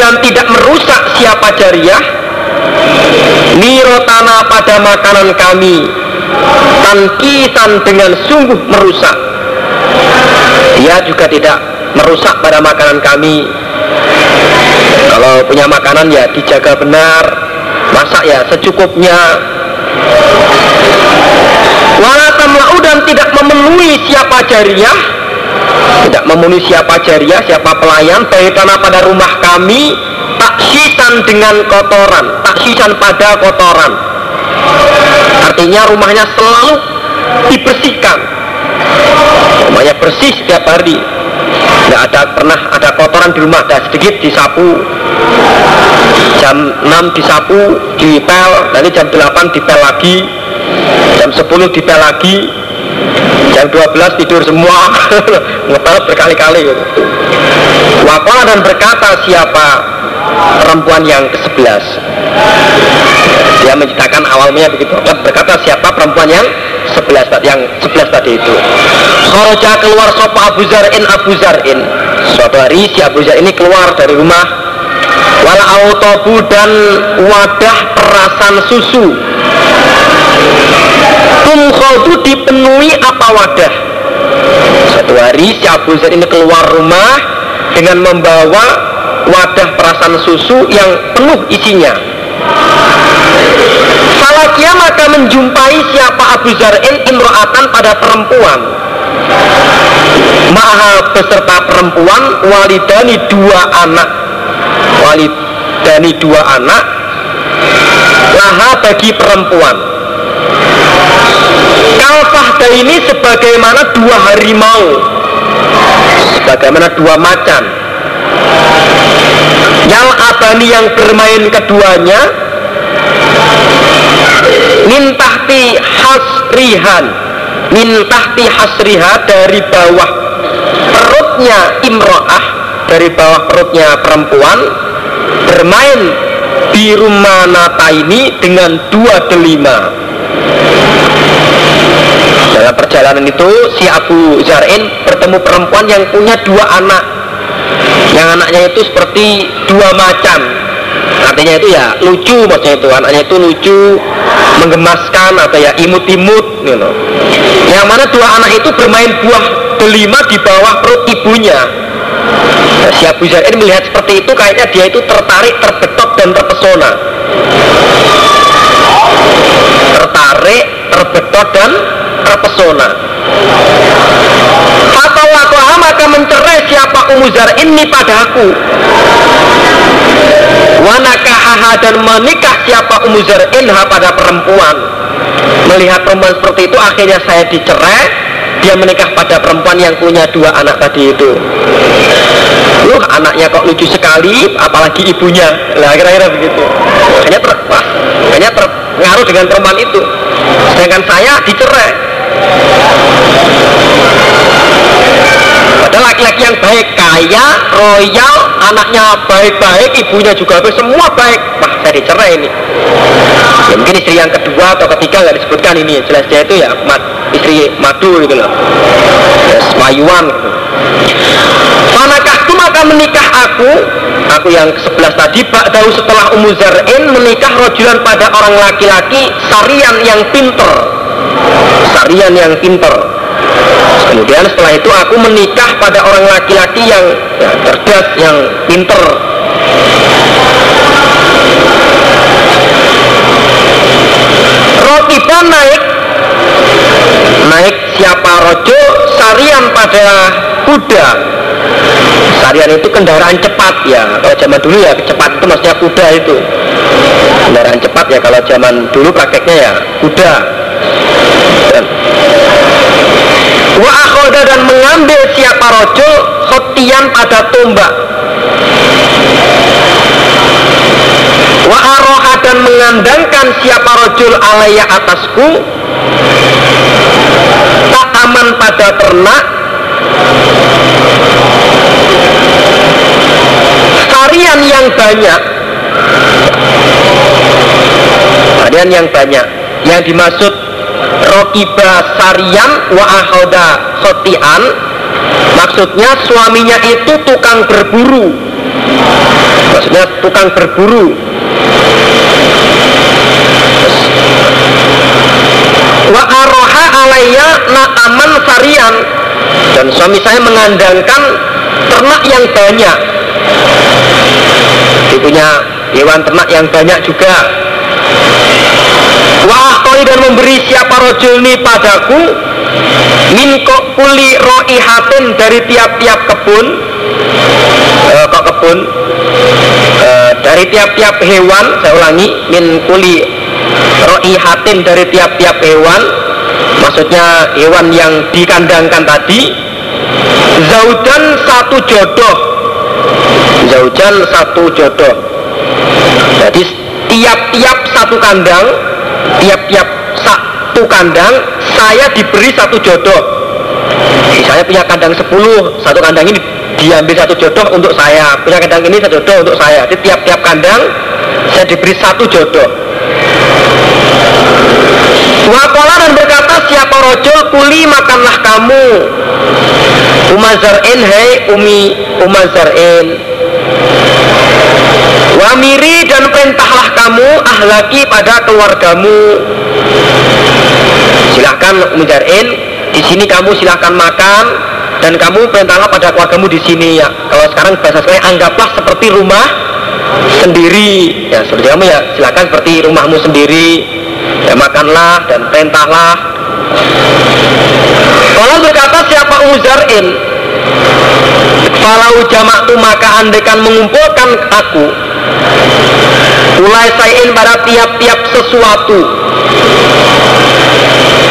dan tidak merusak siapa jariah Nirotana pada makanan kami Tankisan dengan sungguh merusak Dia juga tidak merusak pada makanan kami kalau punya makanan ya dijaga benar. Masak ya secukupnya. Wala tamla'u dan tidak memenuhi siapa jariah tidak memenuhi siapa jariah siapa pelayan baik karena pada rumah kami taksisan dengan kotoran taksisan pada kotoran. Artinya rumahnya selalu dibersihkan. Rumahnya bersih setiap hari nggak ada pernah ada kotoran di rumah ada sedikit disapu. Jam 6 disapu dipel nanti jam 8 dipel lagi. Jam 10 dipel lagi. Jam 12 tidur semua. Ngepel berkali-kali. Gitu. Dan berkata siapa perempuan yang ke-11 dia menceritakan awalnya begitu. Berkata siapa perempuan yang 11 tadi yang 11 tadi itu? Kharaja keluar sopa Abu Zar'in Abu Zar'in. Suatu hari si Abu Zar ini keluar dari rumah. Wala autobu dan wadah perasan susu. Tumkhodu dipenuhi apa wadah? Satu hari si Abu Zar ini keluar rumah dengan membawa wadah perasan susu yang penuh isinya Falakia maka menjumpai siapa Abu Zar'in imro'atan pada perempuan. Maha beserta perempuan walidani dua anak. Walidani dua anak Laha bagi perempuan. Kalfahda ini sebagaimana dua harimau. Sebagaimana dua macan. Yang abani yang bermain keduanya Mintahti hasrihan. Min tahti hasriha dari bawah perutnya imro'ah dari bawah perutnya perempuan bermain di rumah nata ini dengan dua delima dalam perjalanan itu si Abu Zar'in bertemu perempuan yang punya dua anak. Yang anaknya itu seperti dua macan artinya itu ya lucu maksudnya itu. Anaknya itu lucu menggemaskan atau ya imut-imut gitu. yang mana dua anak itu bermain buah delima di bawah perut ibunya. Nah, si Abu Zaid melihat seperti itu kayaknya dia itu tertarik terbetot dan terpesona. Tertarik terbetot dan terpesona Fatawakaha maka mencerai siapa umuzar ini padaku. Wanakahaha dan menikah siapa umuzar inha pada perempuan? Melihat perempuan seperti itu akhirnya saya dicerai. Dia menikah pada perempuan yang punya dua anak tadi itu. Loh anaknya kok lucu sekali apalagi ibunya. Lah kira-kira begitu. Hanya ter, hanya terpengaruh dengan perempuan itu. Sedangkan saya dicerai ada laki-laki yang baik, kaya, royal, anaknya baik-baik, ibunya juga baik, semua baik. Wah, saya dicerai ini. Ya, mungkin istri yang kedua atau ketiga nggak disebutkan ini. Jelas dia itu ya mat, istri madu gitu loh. Ya, semayuan gitu. Manakah itu maka menikah aku Aku yang ke-11 tadi Ba'dahu setelah Ummu Zar'in menikah rojulan pada orang laki-laki Sarian yang pinter Sarian yang pinter Kemudian setelah itu aku menikah pada orang laki-laki yang ya, cerdas, yang pinter. Rokiban naik. Naik siapa? Rojo sarian pada kuda. Sarian itu kendaraan cepat ya. Kalau zaman dulu ya cepat itu maksudnya kuda itu. Kendaraan cepat ya kalau zaman dulu prakteknya ya kuda Akhoda dan mengambil siapa rojo khotian pada tombak. Wa aroha dan mengandangkan siapa rojul alaya atasku Tak aman pada ternak. Varian yang banyak. Varian yang banyak. Yang dimaksud Rokiba Sarian wa ahoda khotian Maksudnya suaminya itu tukang berburu. Maksudnya tukang berburu. Wa aroha alaya na'aman sarian. Dan suami saya mengandangkan ternak yang banyak. Dia punya hewan ternak yang banyak juga Wah dan memberi siapa rojul ini padaku Min kuli roihatin dari tiap-tiap kebun eh, Kok kebun? Eh, Dari tiap-tiap hewan Saya ulangi Min kuli roihatin dari tiap-tiap hewan Maksudnya hewan yang dikandangkan tadi Zaudan satu jodoh. Zaudan satu jodoh. Jadi tiap-tiap satu kandang tiap-tiap satu kandang saya diberi satu jodoh. Saya punya kandang 10 satu kandang ini diambil satu jodoh untuk saya. Punya kandang ini satu jodoh untuk saya. Jadi tiap-tiap kandang saya diberi satu jodoh. Wakola dan berkata siapa rojol kuli makanlah kamu. Umazar'in hei umi Umazar'in Wamiri dan perintahlah kamu ahlaki pada keluargamu. Silahkan Mujarin, di sini kamu silahkan makan dan kamu perintahlah pada keluargamu di sini ya. Kalau sekarang bahasa saya anggaplah seperti rumah sendiri. Ya seperti kamu ya silahkan seperti rumahmu sendiri. Ya makanlah dan perintahlah. Kalau berkata siapa Uzarin, Falau jamak tu maka andekan mengumpulkan aku Mulai sayin pada tiap-tiap sesuatu.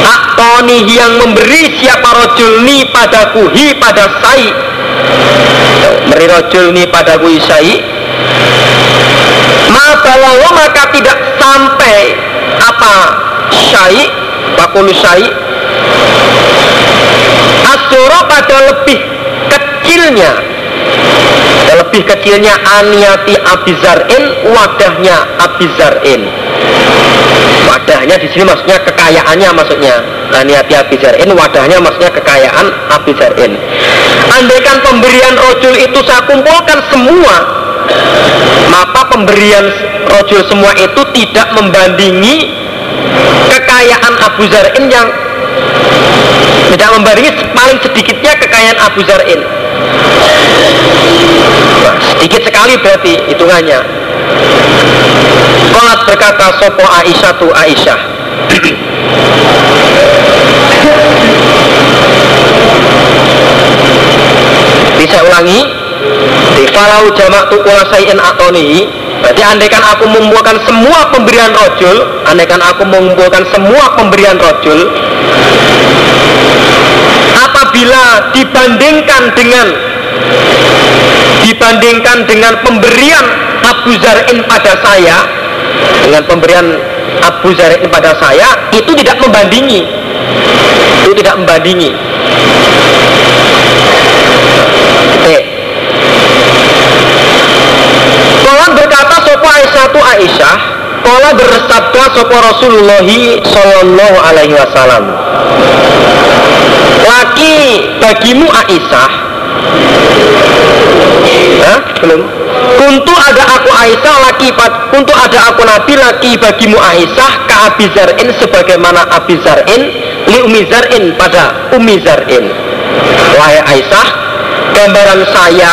Aktoni yang memberi siapa rojul ni padaku hi pada sai Beri rojul ni padaku isai balawo maka tidak sampai apa syai Pakulusai Asoro pada lebih kecilnya lebih kecilnya aniati abizarin wadahnya abizarin. Wadahnya di sini maksudnya kekayaannya maksudnya. Aniati abizarin wadahnya maksudnya kekayaan abizarin. Andaikan pemberian rojul itu saya kumpulkan semua maka pemberian rojul semua itu tidak membandingi kekayaan Abu Zar'in yang tidak membandingi paling sedikitnya kekayaan Abu Zar'in sedikit sekali berarti hitungannya. Kolat berkata Sopo Aisyah tu Aisyah. Bisa ulangi? Falau jamak tu kulasain atoni Berarti andaikan aku mengumpulkan semua pemberian rojul Andaikan aku mengumpulkan semua pemberian rojul Apabila dibandingkan dengan Dibandingkan dengan pemberian Abu Zar'in pada saya Dengan pemberian Abu Zar'in pada saya Itu tidak membandingi. Itu tidak membandingi. Oke. Berkata sopo Aisyah tu Aisyah Kala bersabda sopo Rasulullah Sallallahu alaihi wasallam bagimu Aisyah. Hah? Belum. Kuntu ada aku Aisyah laki Kuntu ada aku Nabi laki bagimu Aisyah Ka Abi Zar'in sebagaimana Abi Zar'in Li Umi Zar'in pada Umi Zar'in. Wahai Aisyah Gambaran saya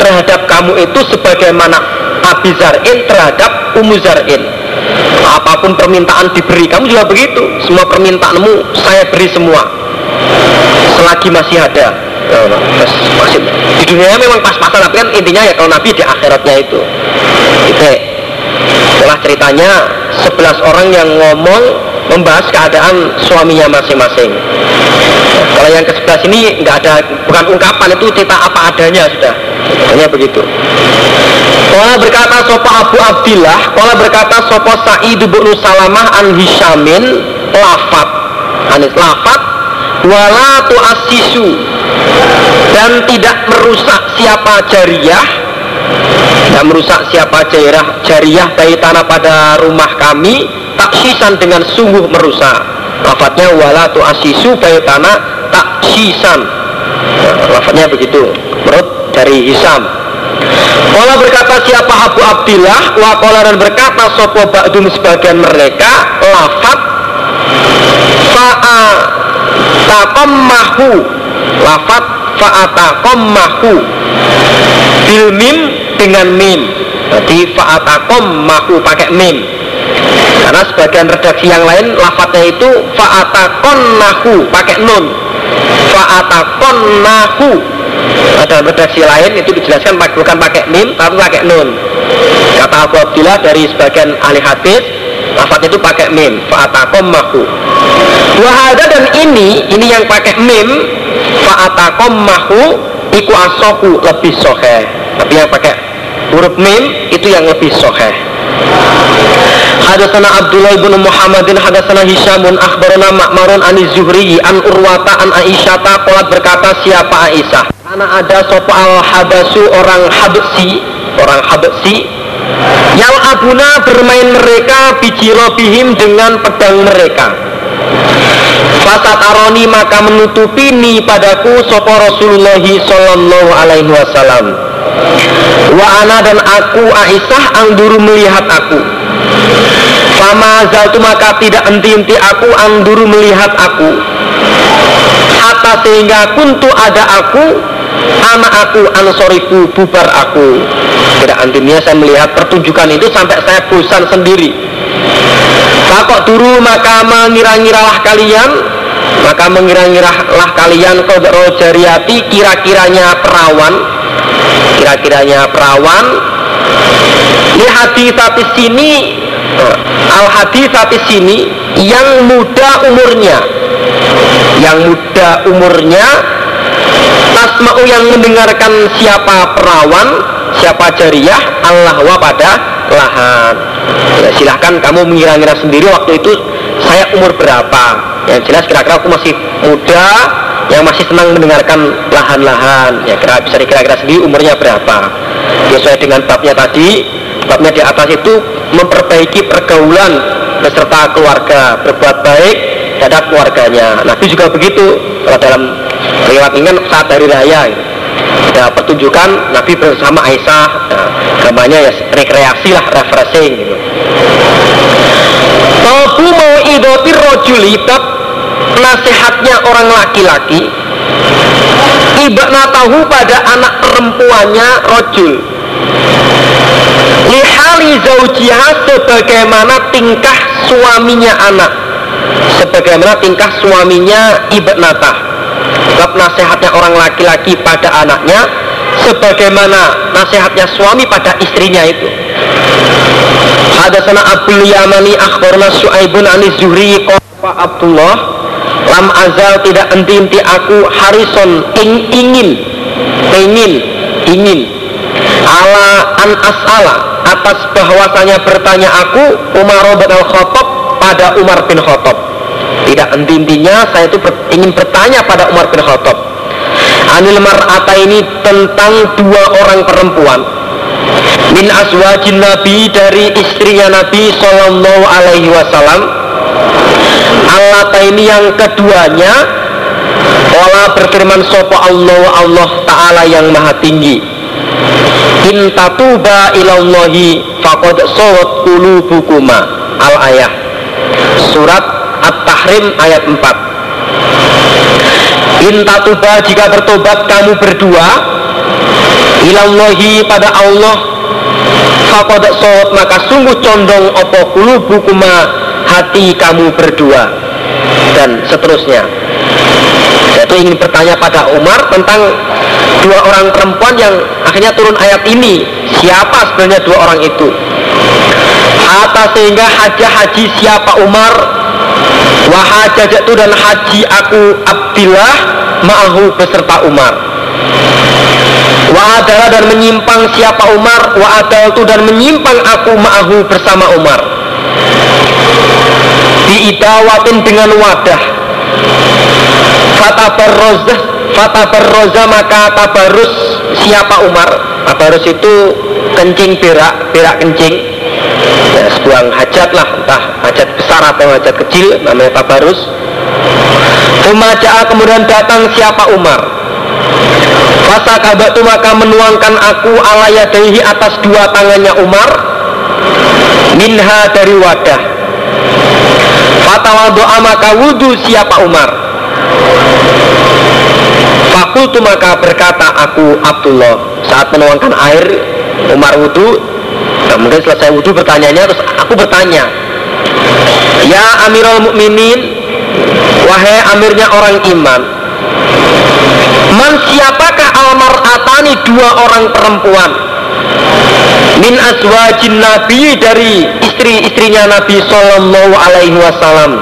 terhadap kamu itu sebagaimana Abi Zar'in terhadap Ummu Zar'in. Apa pun permintaan diberi kamu juga begitu. Semua permintaanmu saya beri semua selagi masih ada. Masih di dunia memang pas-pasan tapi kan intinya ya kalau Nabi di akhiratnya itu. Itu setelah ceritanya 11 orang yang ngomong membahas keadaan suaminya masing-masing. Kalau yang ke sebelah sini nggak ada bukan ungkapan itu cerita apa adanya sudah. Hanya begitu. Kala berkata sopo Abu Abdillah Kala berkata sopo Sa'id bin Salamah an Hishamin Lafat. Anis lafat Wala asisu. Dan tidak merusak siapa jariah. Tidak merusak siapa jariah Jariah bayi tanah pada rumah kami. Taksisan dengan sungguh merusak. Lafatnya wala asisu bayi tanah Taksisan nah, Lafatnya begitu Menurut dari Hisam. Kala berkata siapa Abu Abdillah? Wakola dan berkata Sopo Ba'dum sebagian mereka Lafat Fa'a Takommahu Lafat Fa'atakommahu Bil mim dengan mim. Jadi Fa'atakommahu pakai mim. Karena sebagian redaksi yang lain Lafatnya itu Fa'atakonnahu pakai nun. Fa'atakonnahu dalam redaksi lain itu dijelaskan bukan pakai mim tapi pakai nun. Kata Abu Abdillah dari sebagian ahli hadis lafaz itu pakai mim. Mahu wahada dan ini ini yang pakai mim. Fa'atakom mahu iku asohu lebih sohe. Tapi yang pakai huruf mim itu yang lebih sohe. Hadasana Abdullah bin Muhammadin hadasana Hisyamun akhbarana Ma'marun an Zuhri an Urwata an Aisyata Kolat berkata siapa Aisyah? Anak ada sopo al habasu orang habsi orang habsi yang abuna bermain mereka bijirobihim dengan pedang mereka. Fasat aroni maka menutupi ni padaku sopo Rasulullah Sallallahu Alaihi Wasallam. Wa ana dan aku Aisyah angduru melihat aku. Fama zaltu maka tidak enti-enti aku angduru melihat aku. Hatta sehingga kuntu ada aku anak aku ansoriku bubar aku tidak antimnya saya melihat pertunjukan itu sampai saya bosan sendiri. Fakok dulu maka mengira-ngiralah kalian? Maka mengira-ngiralah kalian kodro jariati kira-kiranya perawan. Kira-kiranya perawan. Di hadis tapi sini eh, al hadis tapi sini yang muda umurnya. Yang muda umurnya tasma'u yang mendengarkan siapa perawan siapa jariah Allah wa pada lahan. Ya, silahkan kamu mengira-ngira sendiri waktu itu saya umur berapa. Yang jelas kira-kira aku masih muda yang masih senang mendengarkan lahan-lahan. Ya kira bisa dikira-kira sendiri umurnya berapa. Sesuai dengan babnya tadi babnya di atas itu memperbaiki pergaulan beserta keluarga berbuat baik terhadap keluarganya. Nabi juga begitu kalau dalam lewat ini kan saat hari raya. gitu. Ada pertunjukan Nabi bersama Aisyah. Nah, gambarnya ya rekreasi lah refreshing gitu. Tabu mau idotir rojuli bab nasihatnya orang laki-laki. Tahu pada anak perempuannya rojul. Lihali zaujiha sebagaimana tingkah suaminya anak. Sebagaimana tingkah suaminya ibnatah bab nasihatnya orang laki-laki pada anaknya sebagaimana nasihatnya suami pada istrinya itu. Hadasana Abdul Yamani akhbarna Su'aibun anis Zuhri Pak Abdullah lam azal tidak enti-enti aku harison ing ingin ingin ingin. Ala an as'ala atas bahwasanya bertanya aku Umar bin al Khattab pada Umar bin Khattab tidak enti-entinya saya itu ingin bertanya pada Umar bin Khattab. Anil mar'ata ini tentang dua orang perempuan. Min aswajin nabi dari istrinya nabi sallallahu alaihi wasallam. Allah ini yang keduanya Allah berfirman sopo Allah Allah Ta'ala yang maha tinggi. In tatuba ilallahi faqad sawat kulubukuma Al ayah Surat At-Tahrim ayat 4 In tatuba jika bertobat kamu berdua Ilallahi pada Allah Faqad sawat maka sungguh condong opo kulubukuma hati kamu berdua dan seterusnya. Saya itu ingin bertanya pada Umar tentang dua orang perempuan yang akhirnya turun ayat ini. Siapa sebenarnya dua orang itu? Hatta sehingga haji haji siapa Umar itu dan haji aku Abdillah ma'ahu beserta Umar. Wa adalah dan menyimpang siapa Umar Wa itu dan menyimpang aku ma'ahu bersama Umar. Biidawatin dengan wadah. Fatabarroza fatabarroza maka tabarus siapa Umar? Tabarus itu kencing berak berak kencing sebuah hajat lah entah hajat besar atau hajat kecil namanya tabarus. Umaja'a kemudian datang siapa Umar. Fasa kabatu maka menuangkan aku ala yadaihi atas dua tangannya Umar. Minha dari wadah. Doa maka wudhu siapa Umar. Fakultu maka berkata aku Abdullah. Saat menuangkan air Umar wudhu mungkin selesai wudhu pertanyaannya terus aku bertanya. Ya Amirul Mukminin wahai amirnya orang iman Man siapakah almar atani dua orang perempuan? Min aswajin nabi dari istri-istrinya Nabi Sallallahu Alaihi Wasallam.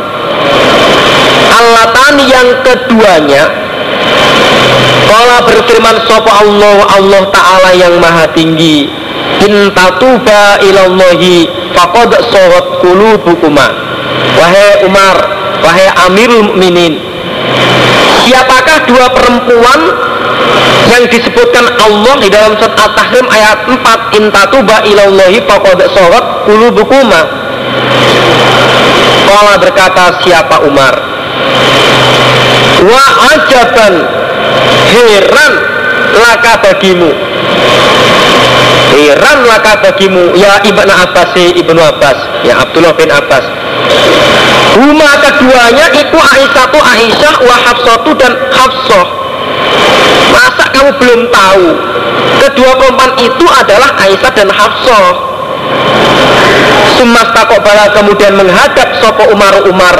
Allatani yang keduanya Kala berfirman Sopo Allah Allah Ta'ala yang maha tinggi Intatuba ilallahi Fakod sohot kulubukuma Wahai Umar Wahai Amirul Mukminin Siapakah dua perempuan yang disebutkan Allah di dalam surat At-Tahrim ayat 4 intatuba ilallahi faqad sarat qulubukuma Kala berkata siapa Umar? Wa ajaban heran laka bagimu Heran laka bagimu. Ya Ibnu Abbas Ibnu Abbas. Ya Abdullah bin Abbas. Huma keduanya itu Aisyah Aisyah wa Hafsatu dan Hafsah. Masa kamu belum tahu? Kedua perempuan itu adalah Aisyah dan Hafsah. Sumas takobala kemudian menghadap Sopo Umar Umar?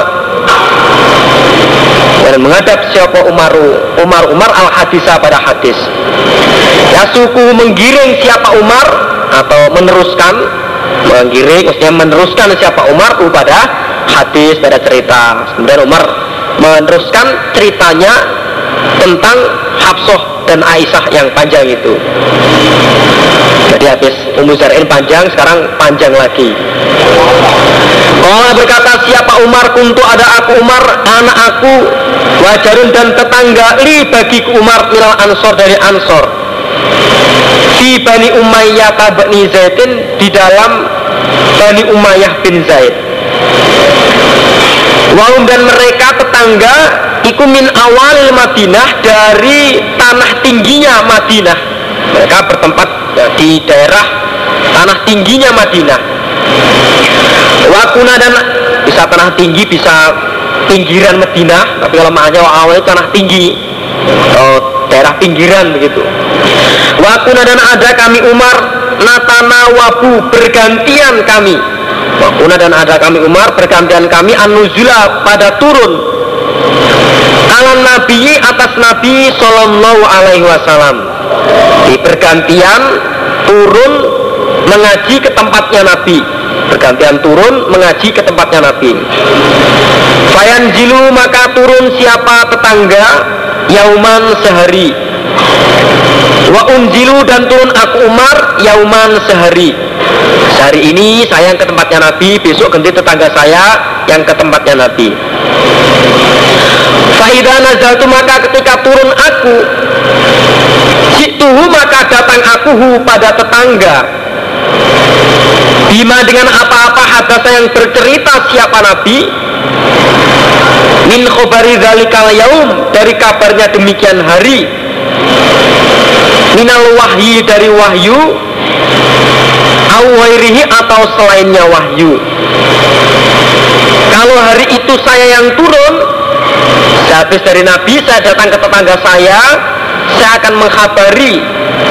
Dan menghadap siapa Umaru Umar Umar al hadisah pada hadis ya suku menggiring siapa Umar atau meneruskan? Menggiring maksudnya meneruskan siapa Umar pada hadis pada cerita. Kemudian Umar meneruskan ceritanya tentang Hafsah dan Aisyah yang panjang itu. Jadi habis Ummu Zar'in panjang sekarang panjang lagi. Allah berkata siapa Umar? Kuntu ada aku Umar anak aku wajarun dan tetangga li bagiku Umar milal ansor dari ansor fi Bani Umayyah Bani Zaidin di dalam Bani Umayyah bin Zaid. Wahum dan mereka tetangga Iku min awal Madinah dari tanah tingginya Madinah. Mereka bertempat ya, di daerah tanah tingginya Madinah. Wakuna dan bisa tanah tinggi bisa pinggiran Madinah Tapi kalau maknanya awal tanah tinggi. Atau daerah pinggiran begitu. Wakuna dan ada kami Umar Natana wabu bergantian kami. Wakuna dan ada kami Umar bergantian kami Anuzula pada turun. Alam Nabi atas Nabi Sallallahu Alaihi Wasallam. Di bergantian turun mengaji ke tempatnya Nabi. Bergantian turun mengaji ke tempatnya Nabi. Fayan jilu maka turun siapa tetangga Yauman sehari. Wa unjilu dan turun aku Umar Yauman sehari. Sehari ini saya ke tempatnya Nabi Besok ganti tetangga saya yang ke tempatnya Nabi. Faidah nazaltu maka ketika turun aku Jituhu maka datang aku pada tetangga. Bima dengan apa-apa hadasa yang bercerita siapa Nabi Min khobari zalikal yaum Dari kabarnya demikian hari. Minal wahyi dari wahyu. Awairihi atau selainnya wahyu. Kalau hari itu saya yang turun Sehabis dari Nabi saya datang ke tetangga saya Saya akan menghabari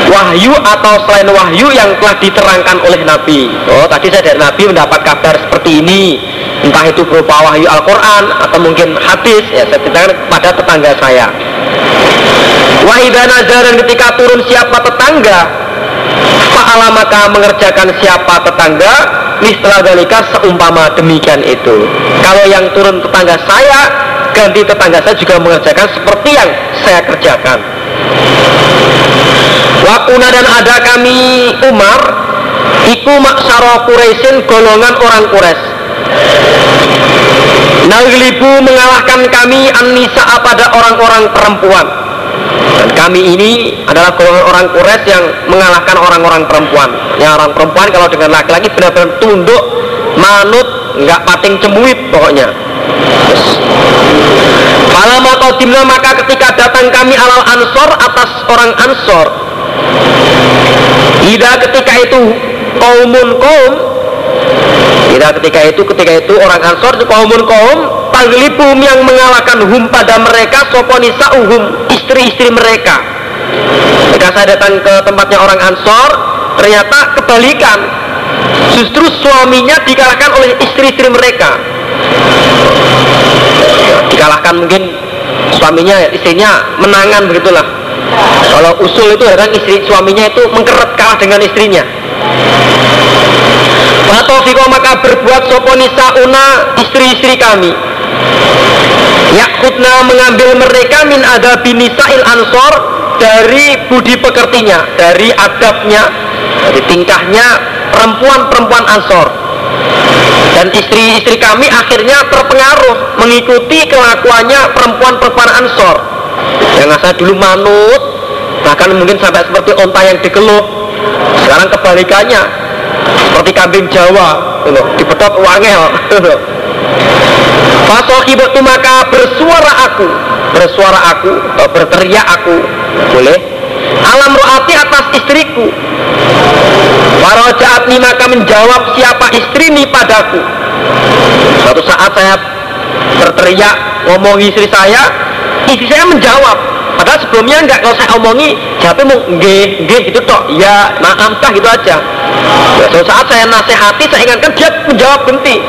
wahyu atau selain wahyu yang telah diterangkan oleh Nabi. Oh tadi saya dari Nabi mendapat kabar seperti ini. Entah itu berupa wahyu Al-Quran atau mungkin hadis. Ya saya ceritakan kepada tetangga saya. Wahidah nazar dan ketika turun siapa tetangga Fa'ala maka mengerjakan siapa tetangga Mistelah dalika seumpama demikian itu. Kalau yang turun tetangga saya Ganti tetangga saya juga mengerjakan seperti yang saya kerjakan Wakuna dan ada kami Umar Iku maksaro Quraisyin golongan orang Quraisy Naglibu mengalahkan kami An-Nisa pada orang-orang perempuan dan kami ini adalah golongan orang Quraisy yang mengalahkan orang-orang perempuan. Yang orang perempuan kalau dengan laki-laki benar-benar tunduk, manut, nggak pating cemuit pokoknya. Malam atau dimna maka ketika datang kami alal ansor atas orang ansor. Ida ketika itu kaumun kaum. Ida ketika itu ketika itu orang ansor itu kaumun kaum Taglibum yang mengalahkan hum pada mereka Soponisa uhum istri-istri mereka. Ketika saya datang ke tempatnya orang ansor Ternyata kebalikan. Justru suaminya dikalahkan oleh istri-istri mereka dikalahkan mungkin suaminya istrinya menangan begitulah. Kalau usul itu kadang istri suaminya itu mengkeret kalah dengan istrinya. Watofiko maka berbuat soponisa una istri-istri kami. Yakutna mengambil mereka min ada binisail ansor dari budi pekertinya, dari adabnya, dari tingkahnya perempuan-perempuan ansor dan istri-istri kami akhirnya terpengaruh mengikuti kelakuannya perempuan-perempuan ansor. Yang saya dulu manut bahkan mungkin sampai seperti onta yang dikeluh sekarang kebalikannya seperti kambing Jawa gitu, dipedot wangel Fasohibatu maka bersuara aku Bersuara aku berteriak aku Boleh. Alam ro'ati atas istriku Warojaatni maka menjawab siapa istri ini padaku? Suatu saat saya berteriak ngomong istri saya. Istri saya menjawab Padahal sebelumnya enggak kalau saya omongi Jawabnya mau nge, nge gitu toh Ya maaf gitu aja. Ya, Suatu saat saya nasihati saya ingatkan dia menjawab ganti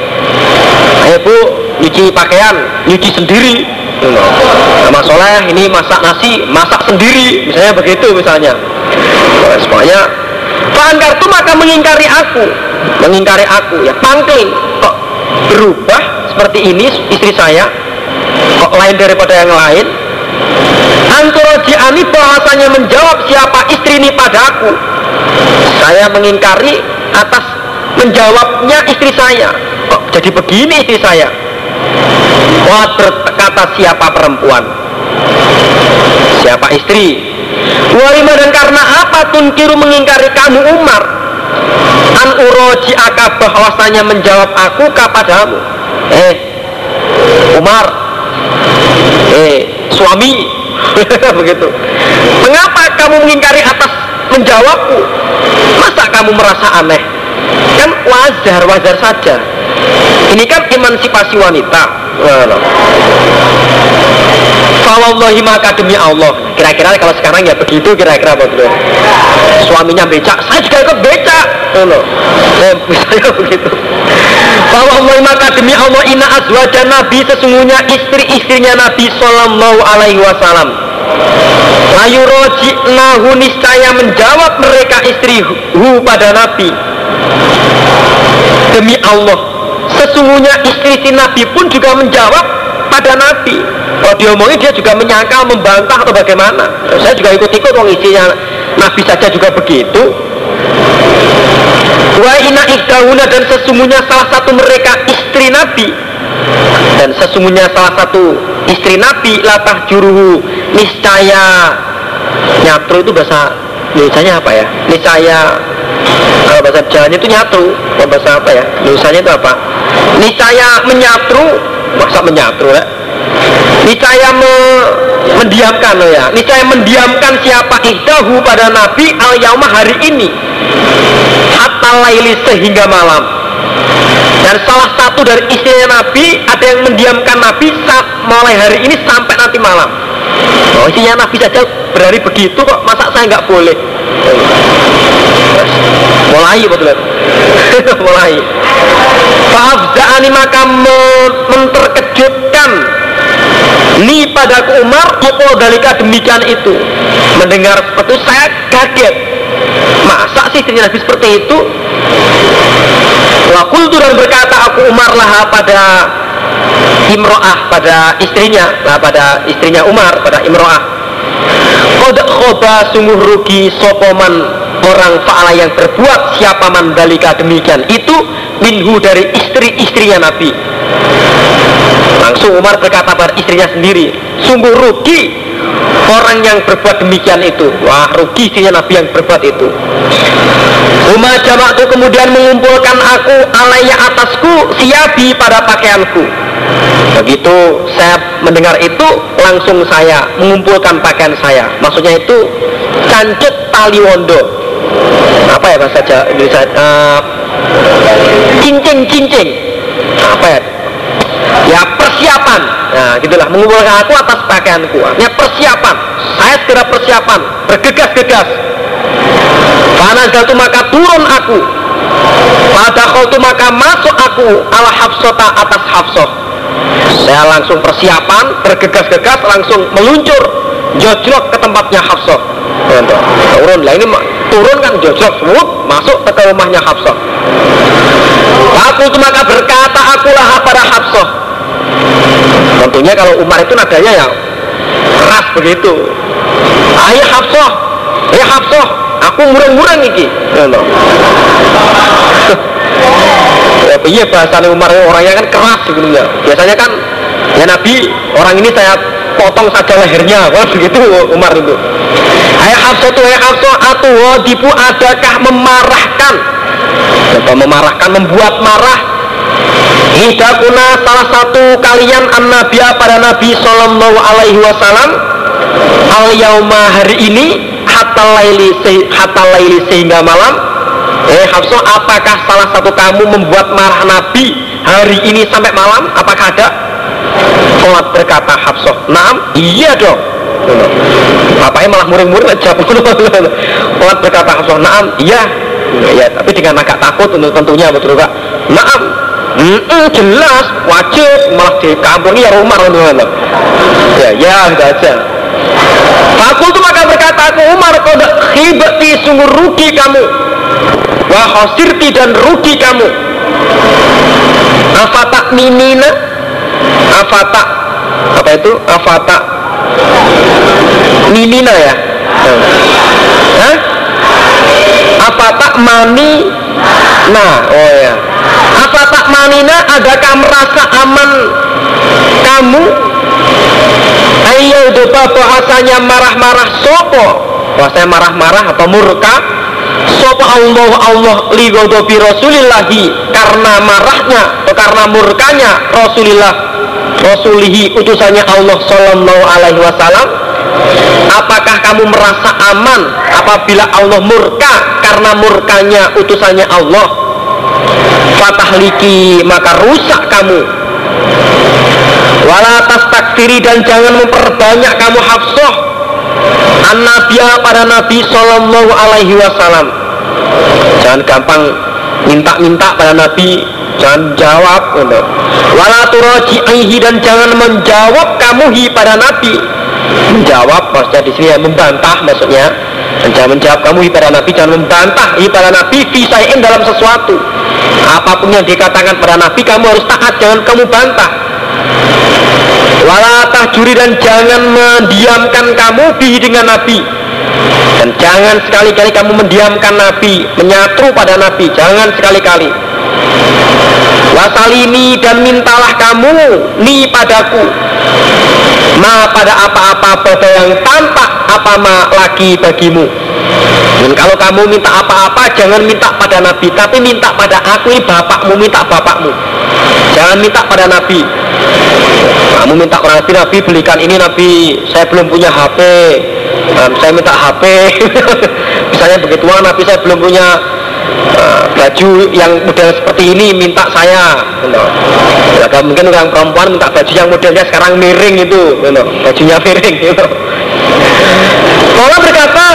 Ayo bu nyuci pakaian nyuci sendiri. Sama soleh ini masak nasi masak sendiri misalnya begitu misalnya. Semuanya Fangkar itu maka mengingkari aku. Mengingkari aku ya. Pangkling. Kok berubah seperti ini istri saya? Kok lain daripada yang lain? Antorojiani bahasanya menjawab siapa istri ini padaku saya mengingkari atas menjawabnya istri saya. Kok jadi begini istri saya? Wah berkata siapa perempuan? Siapa istri Walima dan karena apa tunkiru mengingkari kamu Umar? An uroji akabah bahwasanya menjawab aku kepadamu. Eh Umar. Eh suami. Begitu. Mengapa kamu mengingkari atas menjawabku? Masa kamu merasa aneh? Kan wajar, wajar saja. Ini kan emansipasi wanita Fawallahi maka demi Allah. Kira-kira kalau sekarang ya begitu kira-kira betul Suaminya becak Saya juga ikut becak. Loh. Eh, misalnya begitu. Fawallahi maka demi Allah Ina azwaja Nabi Sesungguhnya istri-istrinya Nabi Sallallahu alaihi wasallam. Layu roji nahu niscaya menjawab mereka istri hu pada Nabi. Demi Allah Sesungguhnya istri-istri Nabi pun juga menjawab pada Nabi kalau diomongin dia juga menyangkal, membantah atau bagaimana? Saya juga ikut-ikut wong istrinya Nabi saja juga begitu. Wa ina ikdahuna dan sesungguhnya salah satu mereka istri Nabi. Dan sesungguhnya salah satu istri Nabi latah juruhu niscaya nyatru itu bahasa Indonesia apa ya? Niscaya kalau bahasa Jawa itu nyatru bahasa apa ya? Indonesia itu apa? Niscaya menyatru masa menyatru ya niscaya me, mendiamkan loh ya. Niscaya mendiamkan siapa? Ihdahu pada Nabi al yauma hari ini. Hatta laili sehingga malam. Dan salah satu dari istrinya Nabi ada yang mendiamkan Nabi saat mulai hari ini sampai nanti malam. Oh istrinya Nabi saja berhari begitu kok masa saya nggak boleh? Mulai betul mulai. Fa'afza'ani maka menterkejutkan Ni padaku Umar Apa dalika demikian itu? Mendengar itu saya kaget. Masa sih istrinya Nabi seperti itu? Wakul dan berkata aku Umar lah pada Imro'ah pada istrinya. Lah pada istrinya Umar pada Imro'ah. Kodak khoba sungguh rugi sopoman orang fa'ala yang berbuat siapa mandalika demikian itu? Minhu dari istri-istrinya Nabi langsung Umar berkata pada istrinya sendiri sungguh rugi orang yang berbuat demikian itu. Wah rugi istrinya Nabi yang berbuat itu. Umar jamak itu kemudian mengumpulkan aku alaya atasku siabi pada pakaianku. Begitu saya mendengar itu langsung saya mengumpulkan pakaian saya. Maksudnya itu cancut tali wondo. Apa ya bahasa Indonesia? Uh, cincing cincin. Apa ya ya persiapan. Nah gitulah mengumpulkan aku atas pakaianku. Ya persiapan. Saya segera persiapan. Bergegas-gegas. Karena jatuh maka turun aku. Pada tu maka masuk aku ala hafsota atas hafsoh saya langsung persiapan bergegas-gegas langsung meluncur jojlok ke tempatnya hafsoh turun. Lah ini turun kan jojlok semut masuk ke rumahnya hafsoh aku maka berkata akulah pada hafsoh tentunya kalau Umar itu nadanya ya keras begitu. Ayo Hafsah. Ya Hafsah. Aku murang-murang iki. Ya ya iya bahasa Umar? Orangnya kan keras gitu ya. Biasanya kan ya Nabi orang ini saya potong saja lehernya wah begitu Umar itu. Ayo Hafsah tuh ya Hafsah atuh wadibu adakah memarahkan? Atau memarahkan membuat marah Hidakuna salah satu kalian an pada Nabi Sallallahu Alaihi Wasallam al yauma hari ini hatta laili hatta laili sehingga malam. Eh Hafsah apakah salah satu kamu membuat marah Nabi hari ini sampai malam? Apakah ada? Sholat berkata Hafsah Naam iya dong. Bapaknya malah muring-muring aja Sholat. Berkata Hafsah Naam iya. Ya tapi dengan agak takut tentunya betul pak Hmm, jelas wajib. Malah di kampung ya rumah untuk ya ya gitu aja. Aku tuh maka berkata aku Umar kau khibati sungguh rugi kamu. Wah khosirti dan rugi kamu. Afata minina? Afata apa itu? Afata minina ya? Hah? afata mani Nah, oh ya. Apa tak manina adakah merasa aman kamu? Ayo doba bahasanya marah-marah sopo Bahasanya marah-marah atau murka Sopo Allah Allah ligodobi Rasulillahi Karena marahnya atau karena murkanya Rasulillah Rasulihi utusannya Allah Sallallahu alaihi wasallam Apakah kamu merasa aman apabila Allah murka karena murkanya utusannya Allah? Fatahliki maka rusak kamu. Wala takfiri dan jangan memperbanyak kamu hafsah an pada Nabi Sallallahu Alaihi Wasallam. Jangan gampang minta-minta pada Nabi jangan jawab gitu. wala dan jangan menjawab kamu hi pada Nabi menjawab maksudnya di sini ya membantah maksudnya. Jangan menjawab kamu pada Nabi jangan membantah pada Nabi fisain dalam sesuatu. Apa pun yang dikatakan pada Nabi kamu harus taat jangan kamu bantah. Walatah juri dan jangan mendiamkan kamu bi dengan Nabi. Dan jangan sekali-kali kamu mendiamkan Nabi menyatru pada Nabi jangan sekali-kali. Wasalini dan mintalah kamu ni padaku ma pada apa-apa pada yang tampak apa ma lagi bagimu? Dan kalau kamu minta apa-apa jangan minta pada Nabi tapi minta pada aku ini bapakmu minta bapakmu. Jangan minta pada Nabi. Kamu minta pada Nabi Nabi belikan ini Nabi saya belum punya HP saya minta HP misalnya begitu Nabi saya belum punya baju yang model seperti ini minta saya gitu. ada mungkin orang perempuan minta baju yang modelnya sekarang miring itu gitu. bajunya miring gitu. Allah berkata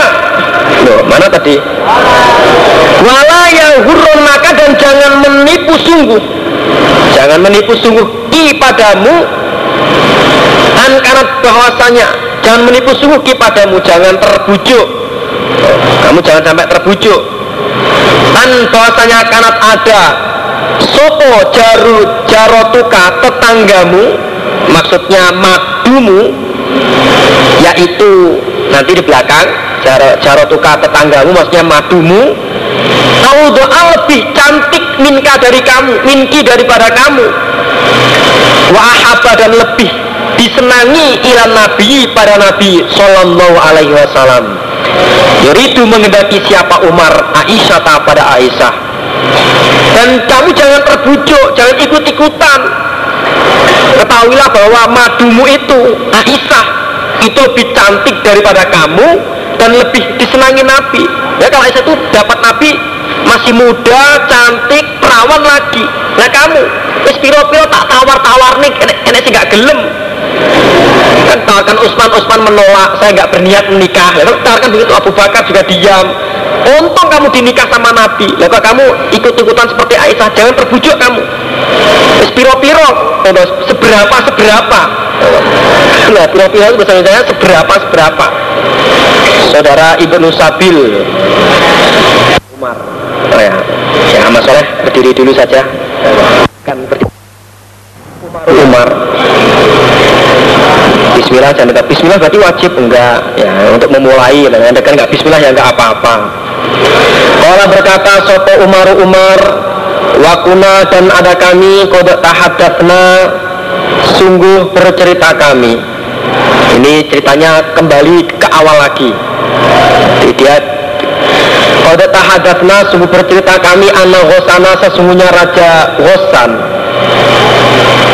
loh mana tadi wala yang hurun maka dan jangan menipu sungguh jangan menipu sungguh i padamu an karena bahwasanya jangan menipu sungguh ki padamu jangan terbujuk kamu jangan sampai terbujuk an bahwasanya kanat ada. Sopo jaru jarotuka tetanggamu? Maksudnya madumu? Yaitu nanti di belakang jaro, jarotuka tetanggamu maksudnya madumu. Kau doa lebih cantik minka dari kamu minki daripada kamu. Wahaba dan lebih disenangi ilan nabi pada nabi sallallahu alaihi wasallam Yuridu mengendaki siapa Umar Aisyah tak pada Aisyah. Dan kamu jangan terbujuk jangan ikut-ikutan. Ketahuilah bahwa madumu itu Aisyah itu lebih cantik daripada kamu dan lebih disenangi Nabi. Ya kalau Aisyah itu dapat Nabi masih muda, cantik, perawan lagi. Nah kamu wis piro-piro tak tawar-tawar nih enek, sih gak gelem tawarkan Usman Usman menolak saya nggak berniat menikah. Lalu tawarkan begitu Abu Bakar juga diam. Untung kamu dinikah sama Nabi. Lalu kamu ikut-ikutan seperti Aisyah jangan terbujuk kamu. Piro-piro? Seberapa seberapa? Nah piro-piro itu bahasa saya seberapa seberapa? Saudara Ibnu Sabil Umar. Oh ya ya Mas berdiri dulu saja. Kan berdiri. Umar Umar Bismillah jangan dekat Bismillah berarti wajib enggak. Ya untuk memulai nah, anda kan enggak Bismillah ya enggak apa-apa. Kalau berkata Sopo Umar Umar Wakuna dan ada kami Kodok tahadafna Sungguh bercerita kami. Ini ceritanya kembali ke awal lagi. Jadi dia Kodok tahadafna Sungguh bercerita kami Ana Ghosana sesungguhnya Raja Ghosan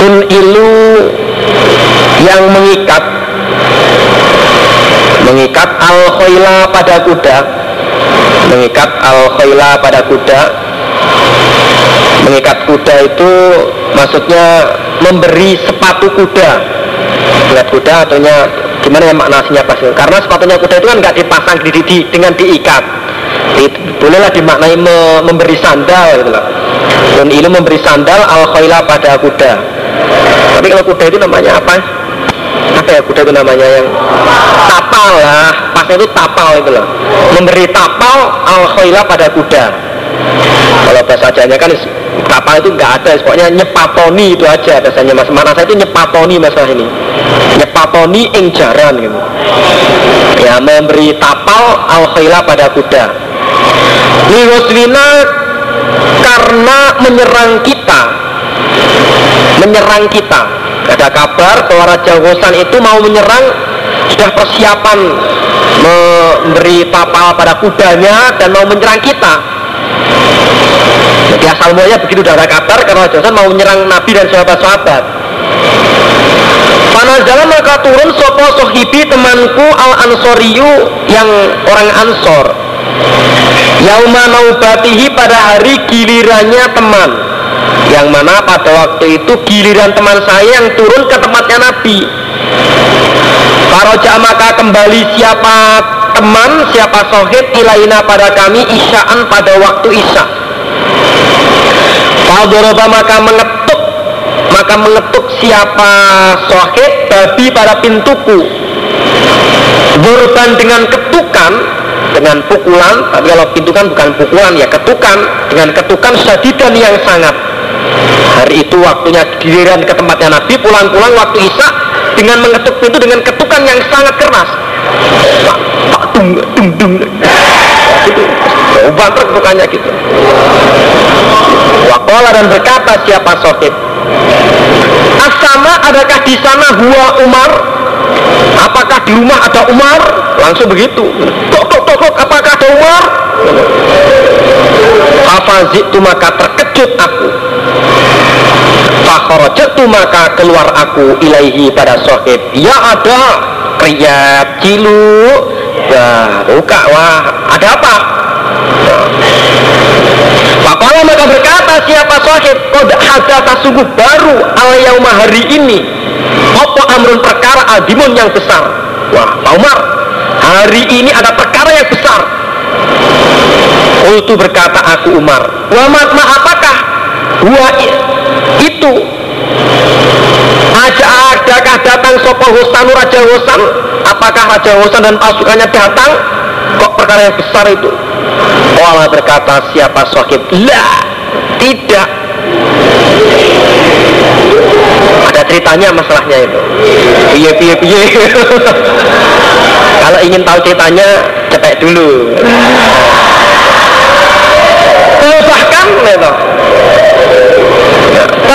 Un ilu yang mengikat. Mengikat al khoila pada kuda. Mengikat al khoila pada kuda. Mengikat kuda itu maksudnya memberi sepatu kuda. Mengikat kuda artinya gimana ya maknanya pas karena sepatunya kuda itu kan nggak dipasang di, di, dengan diikat. Di, bolehlah dimaknai me, memberi sandal gitu loh. Dan ini memberi sandal al khoila pada kuda. Tapi kalau kuda itu namanya apa apa ya kuda itu namanya yang tapal lah pasnya itu tapal itu loh. Memberi tapal al khayla pada kuda kalau bahasa ajanya kan tapal itu nggak ada pokoknya nyepatoni itu aja biasanya mas. Mana saya itu nyepatoni masalah ini. Nyepatoni ing jaran gitu. Ya memberi tapal al khayla pada kuda liwaswina karena menyerang kita. Menyerang kita ada kabar bahwa Raja Gosan itu mau menyerang sudah persiapan memberi tapal pada kudanya dan mau menyerang kita. Jadi asal mulanya begitu udah ada kabar karena Raja Gosan mau menyerang Nabi dan sahabat-sahabat. Panazala maka turun sopo sohibi temanku al ansoriyu yang orang ansor. Yauma naubatihi pada hari gilirannya teman Yang mana pada waktu itu giliran teman saya yang turun ke tempatnya Nabi. Faroja maka kembali siapa teman, siapa sohib ilaina pada kami isyaan pada waktu isya. Fadoroba maka mengetuk maka mengetuk siapa sohib babi pada pintuku. Burban dengan ketukan dengan pukulan tapi kalau pintu kan bukan pukulan ya ketukan. Dengan ketukan sadidan yang sangat. Hari itu waktunya giliran ke tempatnya Nabi pulang-pulang waktu Isya dengan mengetuk pintu dengan ketukan yang sangat keras. Pak pak tung tung tung. Itu banter gitu. Wakola dan berkata siapa sohib Asama adakah di sana huwa Umar Apakah di rumah ada Umar? Langsung begitu. Tok tok tok tok apakah ada Umar? Fafazitu maka terkejut aku. Fakhrajatu maka keluar aku ilaihi pada sohib. Ya ada kriat cilu. Wah, buka wah, ada apa? Fakala maka berkata siapa sohib? Kod hadata sungguh baru al yauma hari ini. Apa amrun perkara adimun yang besar? Wah Pak Umar hari ini ada perkara yang besar. Ultu berkata aku Umar wa ma apakah gua itu? Aja adakah datang sopo Husanu Raja Husan apakah Raja Husan dan pasukannya datang? Kok perkara yang besar itu Allah berkata siapa sohib lah tidak. Ada ceritanya masalahnya itu. Piye piye piye. Kalau ingin tahu ceritanya cepet dulu. Bahkan gitu.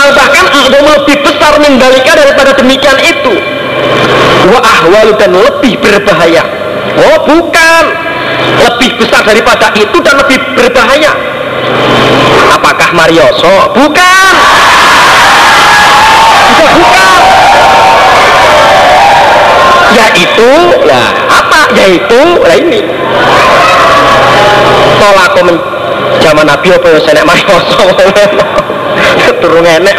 bahkan ada lebih besar mendalika daripada demikian itu. Wa ahwalu dan lebih berbahaya. Oh bukan lebih besar daripada itu dan lebih berbahaya. Apakah Marioso? Bukan. Juga bukan. Yaitu lah apa? Yaitu lah ini. Tolak komen zaman Nabi apa yang saya Marioso? Turun enek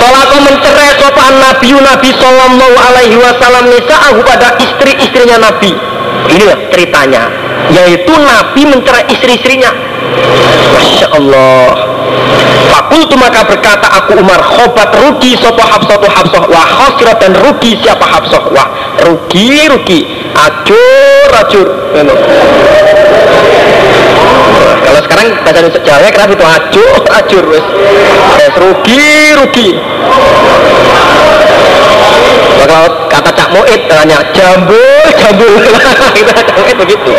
Tolak mencerai sopan Nabi Nabi Sallallahu Alaihi Wasallam nisa'ahu pada istri-istrinya Nabi inilah ceritanya yaitu Nabi mencerai istri-istrinya. Masya Allah. Fakultu maka berkata aku Umar khobat rugi sopo hafsah tu hafsah wah khosrat dan rugi siapa hafsah? Wah rugi rugi. Acur acur. Kalau sekarang bahasa Jawa kenapa itu acur acur wes? Rugi rugi. Kalau kata Cak Muid tanya jambul jambul kita Muid begitu.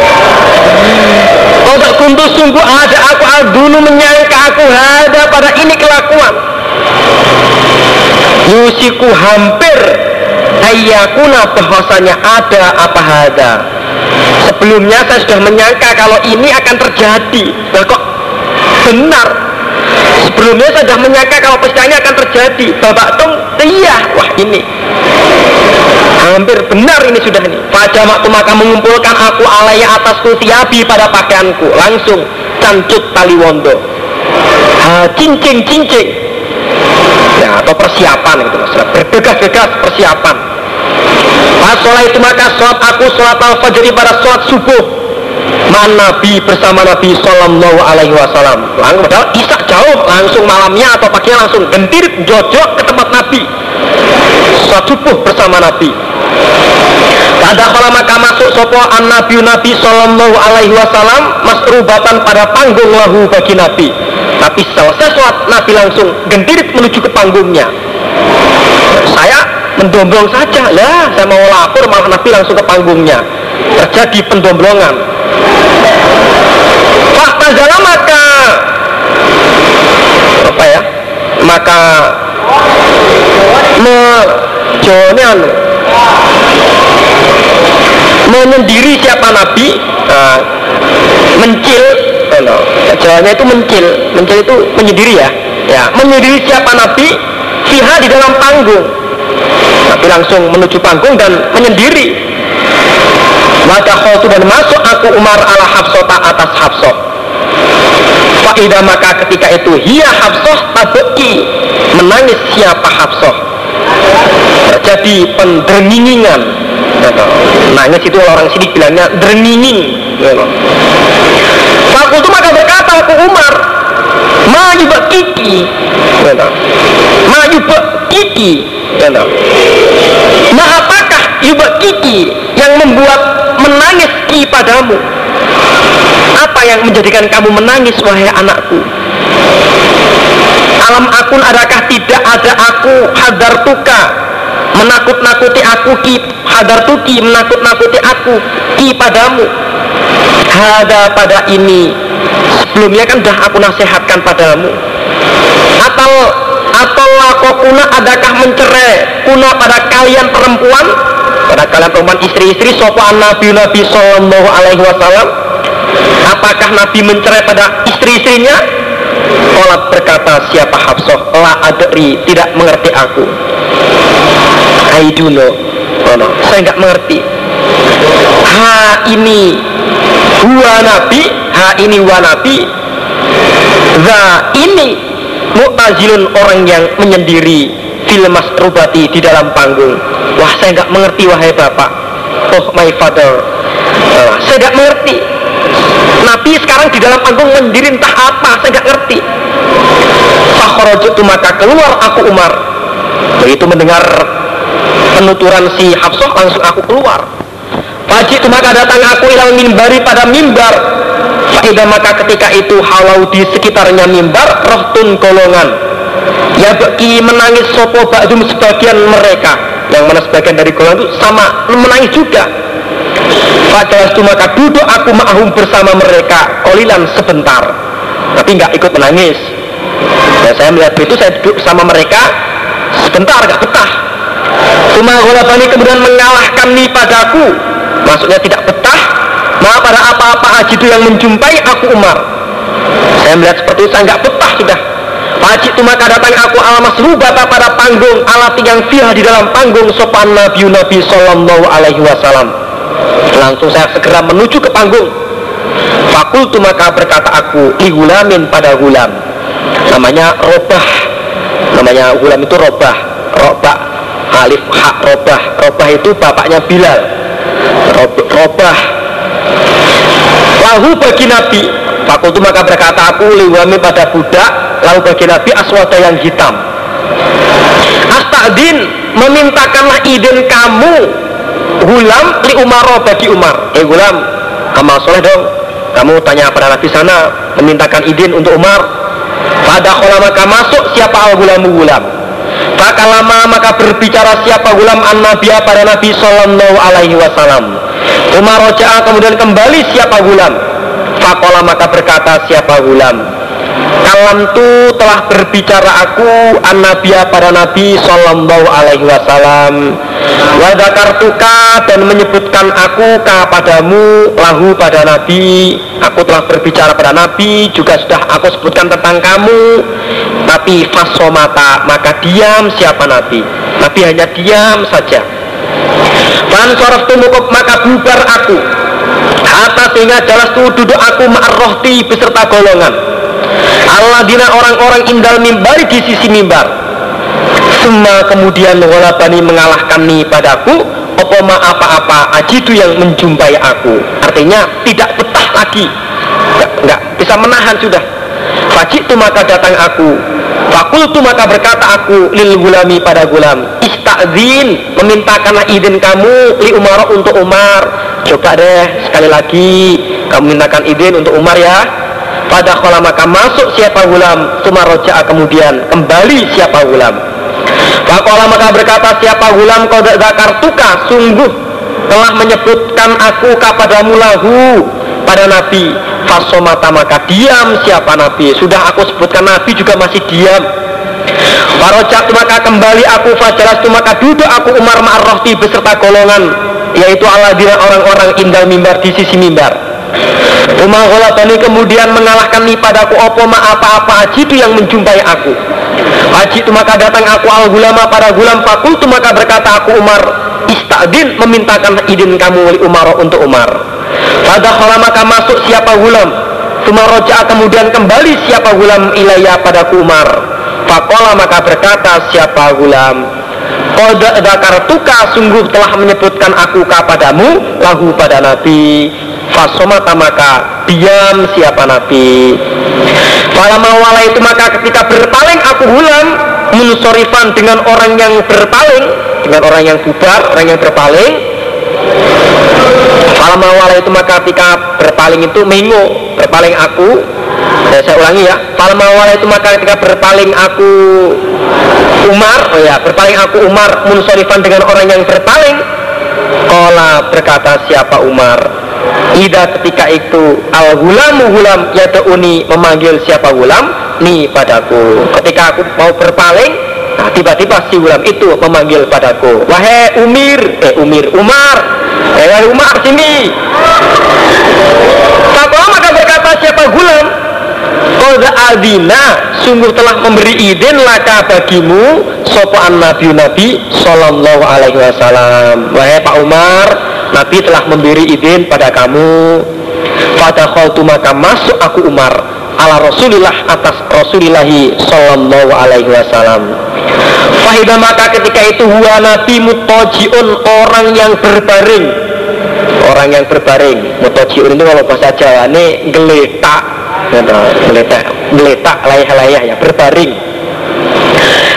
Kalau tak kuntus sungguh ada aku dulu menyangka aku ada pada ini kelakuan. Yusiku hampir Ayakuna bahwasanya ada apa ada. Sebelumnya saya sudah menyangka kalau ini akan terjadi. Nah kok benar? Sebelumnya saya sudah menyangka kalau peristiwa ini akan terjadi. Bapak Tung, iya Wah ini Hampir benar ini sudah ini. Fajamak maka mengumpulkan aku alaya atas kutiabi pada pakaianku. Langsung cancut tali wondo. Ha, Cincing cincing. Ya atau persiapan gitu maksudnya Bergegas-gegas persiapan. Pas sholat itu maka sholat aku sholat al-fajr pada sholat subuh. Man Nabi bersama Nabi Sallallahu Alaihi Wasallam. Langsung padahal isak jauh. Langsung malamnya atau paginya langsung. Gentir jojok ke tempat Nabi Sholat subuh bersama Nabi Kada kala maka masuk sopo an Nabi Nabi Sallallahu Alaihi Wasallam masrubatan pada panggung lahu bagi Nabi. Tapi selesai sholat Nabi langsung gendirit menuju ke panggungnya. Saya mendomblong saja lah, saya mau lapor malah Nabi langsung ke panggungnya. Terjadi pendomblongan. Fakta maka maka me jonan menyendiri siapa nabi nah, mencil no, Jawanya itu mencil mencil itu menyendiri ya. Ya menyendiri siapa nabi fiha di dalam panggung. Nabi langsung menuju panggung dan menyendiri. Wadakhotu dan masuk aku Umar ala Hafsota atas Hafsah. Faidah maka ketika itu Hia Hafsah tabeki Menangis siapa Hafsah Terjadi penderingingan Nangis itu orang sini bilangnya derninging Fakultu maka berkata aku Umar Maju bak kiki. Maju bak kiki. Nah apakah yubak kiki yang membuat menangis ki padamu? Apa yang menjadikan kamu menangis wahai anakku? Alam akun adakah tidak ada aku hadar tuka menakut-nakuti aku ki hadar tuki menakut-nakuti aku ki padamu. Hada pada ini. Sebelumnya kan sudah aku nasihatkan padamu. Atau atau lakokuna adakah mencerai kuna pada kalian perempuan? Pada kalian perempuan istri-istri sopan Nabi Nabi Sallallahu Alaihi Wasallam? Apakah Nabi mencerai pada istri-istrinya Olat berkata siapa Hafsah la adri tidak mengerti aku I do know oh no, saya nggak mengerti ha ini huwa nabi ha ini huwa nabi za ini Mu'tazilun orang yang menyendiri fil masrubati di dalam panggung. Wah, saya nggak mengerti wahai bapak. Oh, my father. Uh, saya nggak mengerti. Nabi sekarang di dalam panggung menyendiri entah apa, saya nggak ngerti. Fakhrajtu maka keluar aku Umar. Begitu mendengar penuturan si Hafsah langsung aku keluar. Fajit maka datang aku ilal mimbari pada mimbar Faidah maka ketika itu halau di sekitarnya mimbar rohtun golongan Ya bagi menangis sopo ba'dum sebagian mereka Yang mana sebagian dari golongan itu sama menangis juga Fajal itu maka duduk aku ma'hum bersama mereka Kolilan sebentar. Tapi nggak ikut menangis. Dan saya melihat itu saya duduk sama mereka Sebentar gak betah. Cuma golabani kemudian mengalahkan nih padaku. Maksudnya tidak betah Nah pada apa-apa haji itu yang menjumpai aku Umar. Saya melihat seperti itu saya nggak betah sudah. Haji itu maka datang aku alamas rubata pada panggung alat yang fiha di dalam panggung sopan Nabi Nabi Sallallahu Alaihi Wasallam Langsung saya segera menuju ke panggung. Fakultu maka berkata aku Ihulamin pada gulam Namanya robah. Namanya gulam itu robah. Robah. Alif hak robah. Robah itu bapaknya Bilal. Robah. Lahu bagi Nabi. Fakultu maka berkata aku liwami pada budak Lalu bagi Nabi aswada yang hitam. Astadin memintakanlah izin kamu Gulam li Umar bagi Umar. Eh gulam amal soleh dong. Kamu tanya pada Nabi sana Memintakan izin untuk Umar. Pada khola maka masuk siapa al gulamu gulam. Maka lama maka berbicara siapa gulam an nabiya pada Nabi Sallallahu Alaihi Wasallam. Umar roja'a kemudian kembali siapa gulam. Fakola maka berkata siapa gulam Kalam tu telah berbicara aku an nabiya pada Nabi Sallallahu Alaihi Wasallam. Wadakartuka dan menyebutkan aku kepadamu lahu pada Nabi. Aku telah berbicara pada Nabi juga sudah aku sebutkan tentang kamu. Tapi fasomata maka diam siapa Nabi? Nabi hanya diam saja. Man sorof tumukuk maka bubar aku. Hatta sehingga jelas tu duduk aku ma'arrohti beserta golongan Allah dina orang-orang indal mimbari di sisi mimbar. Semua kemudian mengalahkan nih padaku Apa ma apa-apa ajidu yang menjumpai aku. Artinya tidak betah lagi. Enggak, enggak bisa menahan sudah. Fajik tu maka datang aku. Fakultu maka berkata aku lil gulami pada gulam Istakzin memintakanlah izin kamu li Umar untuk Umar. Coba deh sekali lagi kamu mintakan izin untuk Umar ya Pada kolam maka masuk siapa gulam Suma roja kemudian kembali siapa gulam Fakola maka berkata siapa gulam kau zakartuka sungguh telah menyebutkan aku kepadamu lahu pada Nabi. Fasomata maka diam siapa Nabi? Sudah aku sebutkan Nabi juga masih diam. Farojak maka kembali aku fajaras maka duduk aku Umar Ma'arrohti beserta golongan yaitu aladina orang-orang indal mimbar di sisi mimbar Umar Ghalabani kemudian mengalahkan ni padaku opo ma apa-apa? Ajidu yang menjumpai aku. Haji itu maka datang aku al gulama pada gulam fakultu maka berkata aku Umar istadin memintakan izin kamu oleh Umar untuk Umar. Pada maka masuk siapa gulam. Sumaroja kemudian kembali siapa gulam ilayah padaku Umar. Fakola maka berkata siapa gulam Koda tuka sungguh telah menyebutkan aku kepadamu lahu pada Nabi. Fasomata maka diam siapa Nabi. Falama wala itu maka ketika berpaling aku gulam Munusorifan dengan orang yang berpaling Dengan orang yang bubar, orang yang berpaling. Falama wala itu maka ketika berpaling itu mengo berpaling aku ya, saya ulangi ya. Falma wala itu maka ketika berpaling aku Umar oh ya berpaling aku Umar munsorifan dengan orang yang berpaling Kola berkata siapa Umar? Ida ketika itu al gulam uni memanggil siapa gulam ni padaku. Ketika aku mau berpaling nah tiba-tiba si gulam itu memanggil padaku wahai Umir eh Umir Umar eh Umar sini. Fakola maka berkata siapa gulam Koda adina sungguh telah memberi izin laka bagimu sopan nabi nabi Sallallahu alaihi wasallam. Wahai Pak Umar Nabi telah memberi izin pada kamu. Pada khaltu maka masuk aku Umar ala Rasulillah atas Rasulillahi Sallallahu alaihi wasallam. Fahidah maka ketika itu huwa nabi mutajiun orang yang berbaring. Orang yang berbaring. Mutojiun itu kalau bahasa Jawa ini geletak gitu, geletak geletak layah-layah ya berbaring.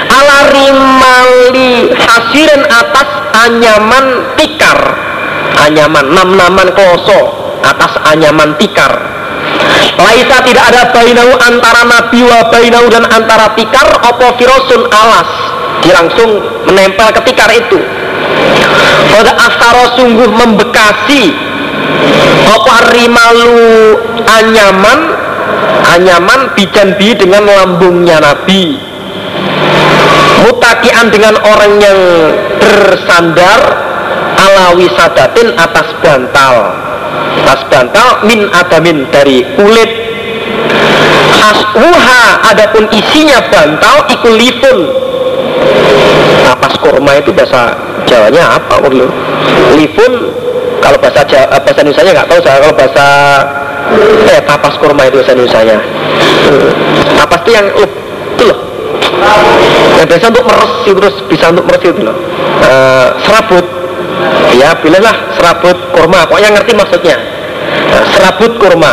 Ala rimali hasirin atas anyaman tikar. Anyaman nam-naman kloso atas anyaman tikar. Laisa tidak ada bainau antara Nabi wa bainau dan antara tikar opo firosun alas? Dia langsung menempel ke tikar itu. Pada astaro sungguh membekasi. Apa rimalu anyaman anyaman bijan bi dengan lambungnya Nabi. Mutakian dengan orang yang bersandar ala wisadatin atas bantal. Atas bantal min adamin dari kulit. Aswuha adapun isinya bantal ikulifun napas kurma itu bahasa Jawanya apa perlu? Lifun kalau bahasa Jawa, eh, bahasa Indonesia nggak tahu saya kalau bahasa eh tapas kurma itu bahasa Indonesia tapas itu yang itu loh yang biasa untuk meresi terus bisa untuk meresi itu loh. E, serabut. Ya bilanglah serabut kurma. Pokoknya ngerti maksudnya. E, serabut kurma.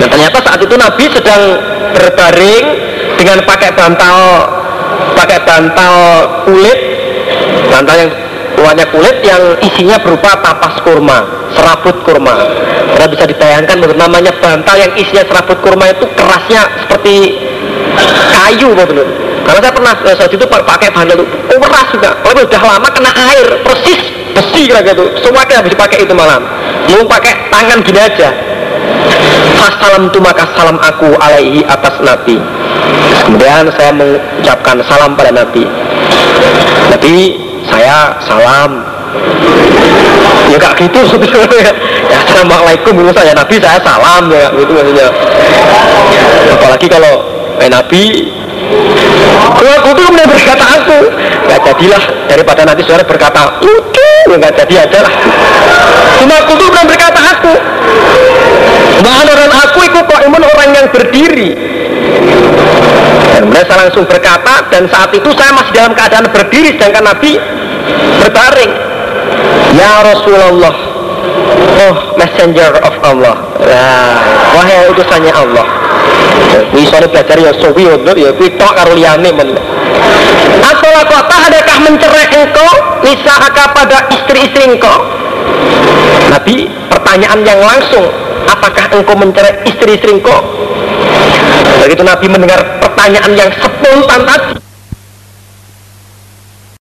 Dan ternyata saat itu Nabi sedang berbaring dengan pakai bantal pakai bantal kulit. Bantal yang luarnya kulit yang isinya berupa tapas kurma serabut kurma. Karena bisa dibayangkan menurut namanya bantal yang isinya serabut kurma itu kerasnya seperti kayu betul karena saya pernah eh, saat itu pakai bantal itu oh, keras juga. Kalau udah lama kena air persis besi kira gitu. Semua kita bisa pakai itu malam. Mau pakai tangan gini aja. Assalam tu maka salam aku alaihi atas Nabi. Kemudian saya mengucapkan salam pada Nabi. Nabi saya salam ya gak gitu. Sebetulnya ya assalamualaikum menurut saya nabi saya salam. Ya gitu maksudnya. Apalagi kalau eh, nabi kalau aku tuh kemudian berkata aku. Gak jadilah daripada nanti saudara berkata lucu. Ya gak jadi aja lah. Cuma aku tuh kemudian berkata aku. Bahkan orang aku itu kok imun orang yang berdiri. Dan kemudian saya langsung berkata dan saat itu saya masih dalam keadaan berdiri sedangkan Nabi berbaring Ya Rasulullah. Oh messenger of Allah. Nah, wahai utusannya Allah. Misalnya belajar ya sowi ya ya tok karo liyane men. Atau kota adakah mencerai engkau? Nisa pada istri-istri engkau? Nabi pertanyaan yang langsung. Apakah engkau mencerai istri-istri engkau? Begitu Nabi mendengar pertanyaan yang spontan tadi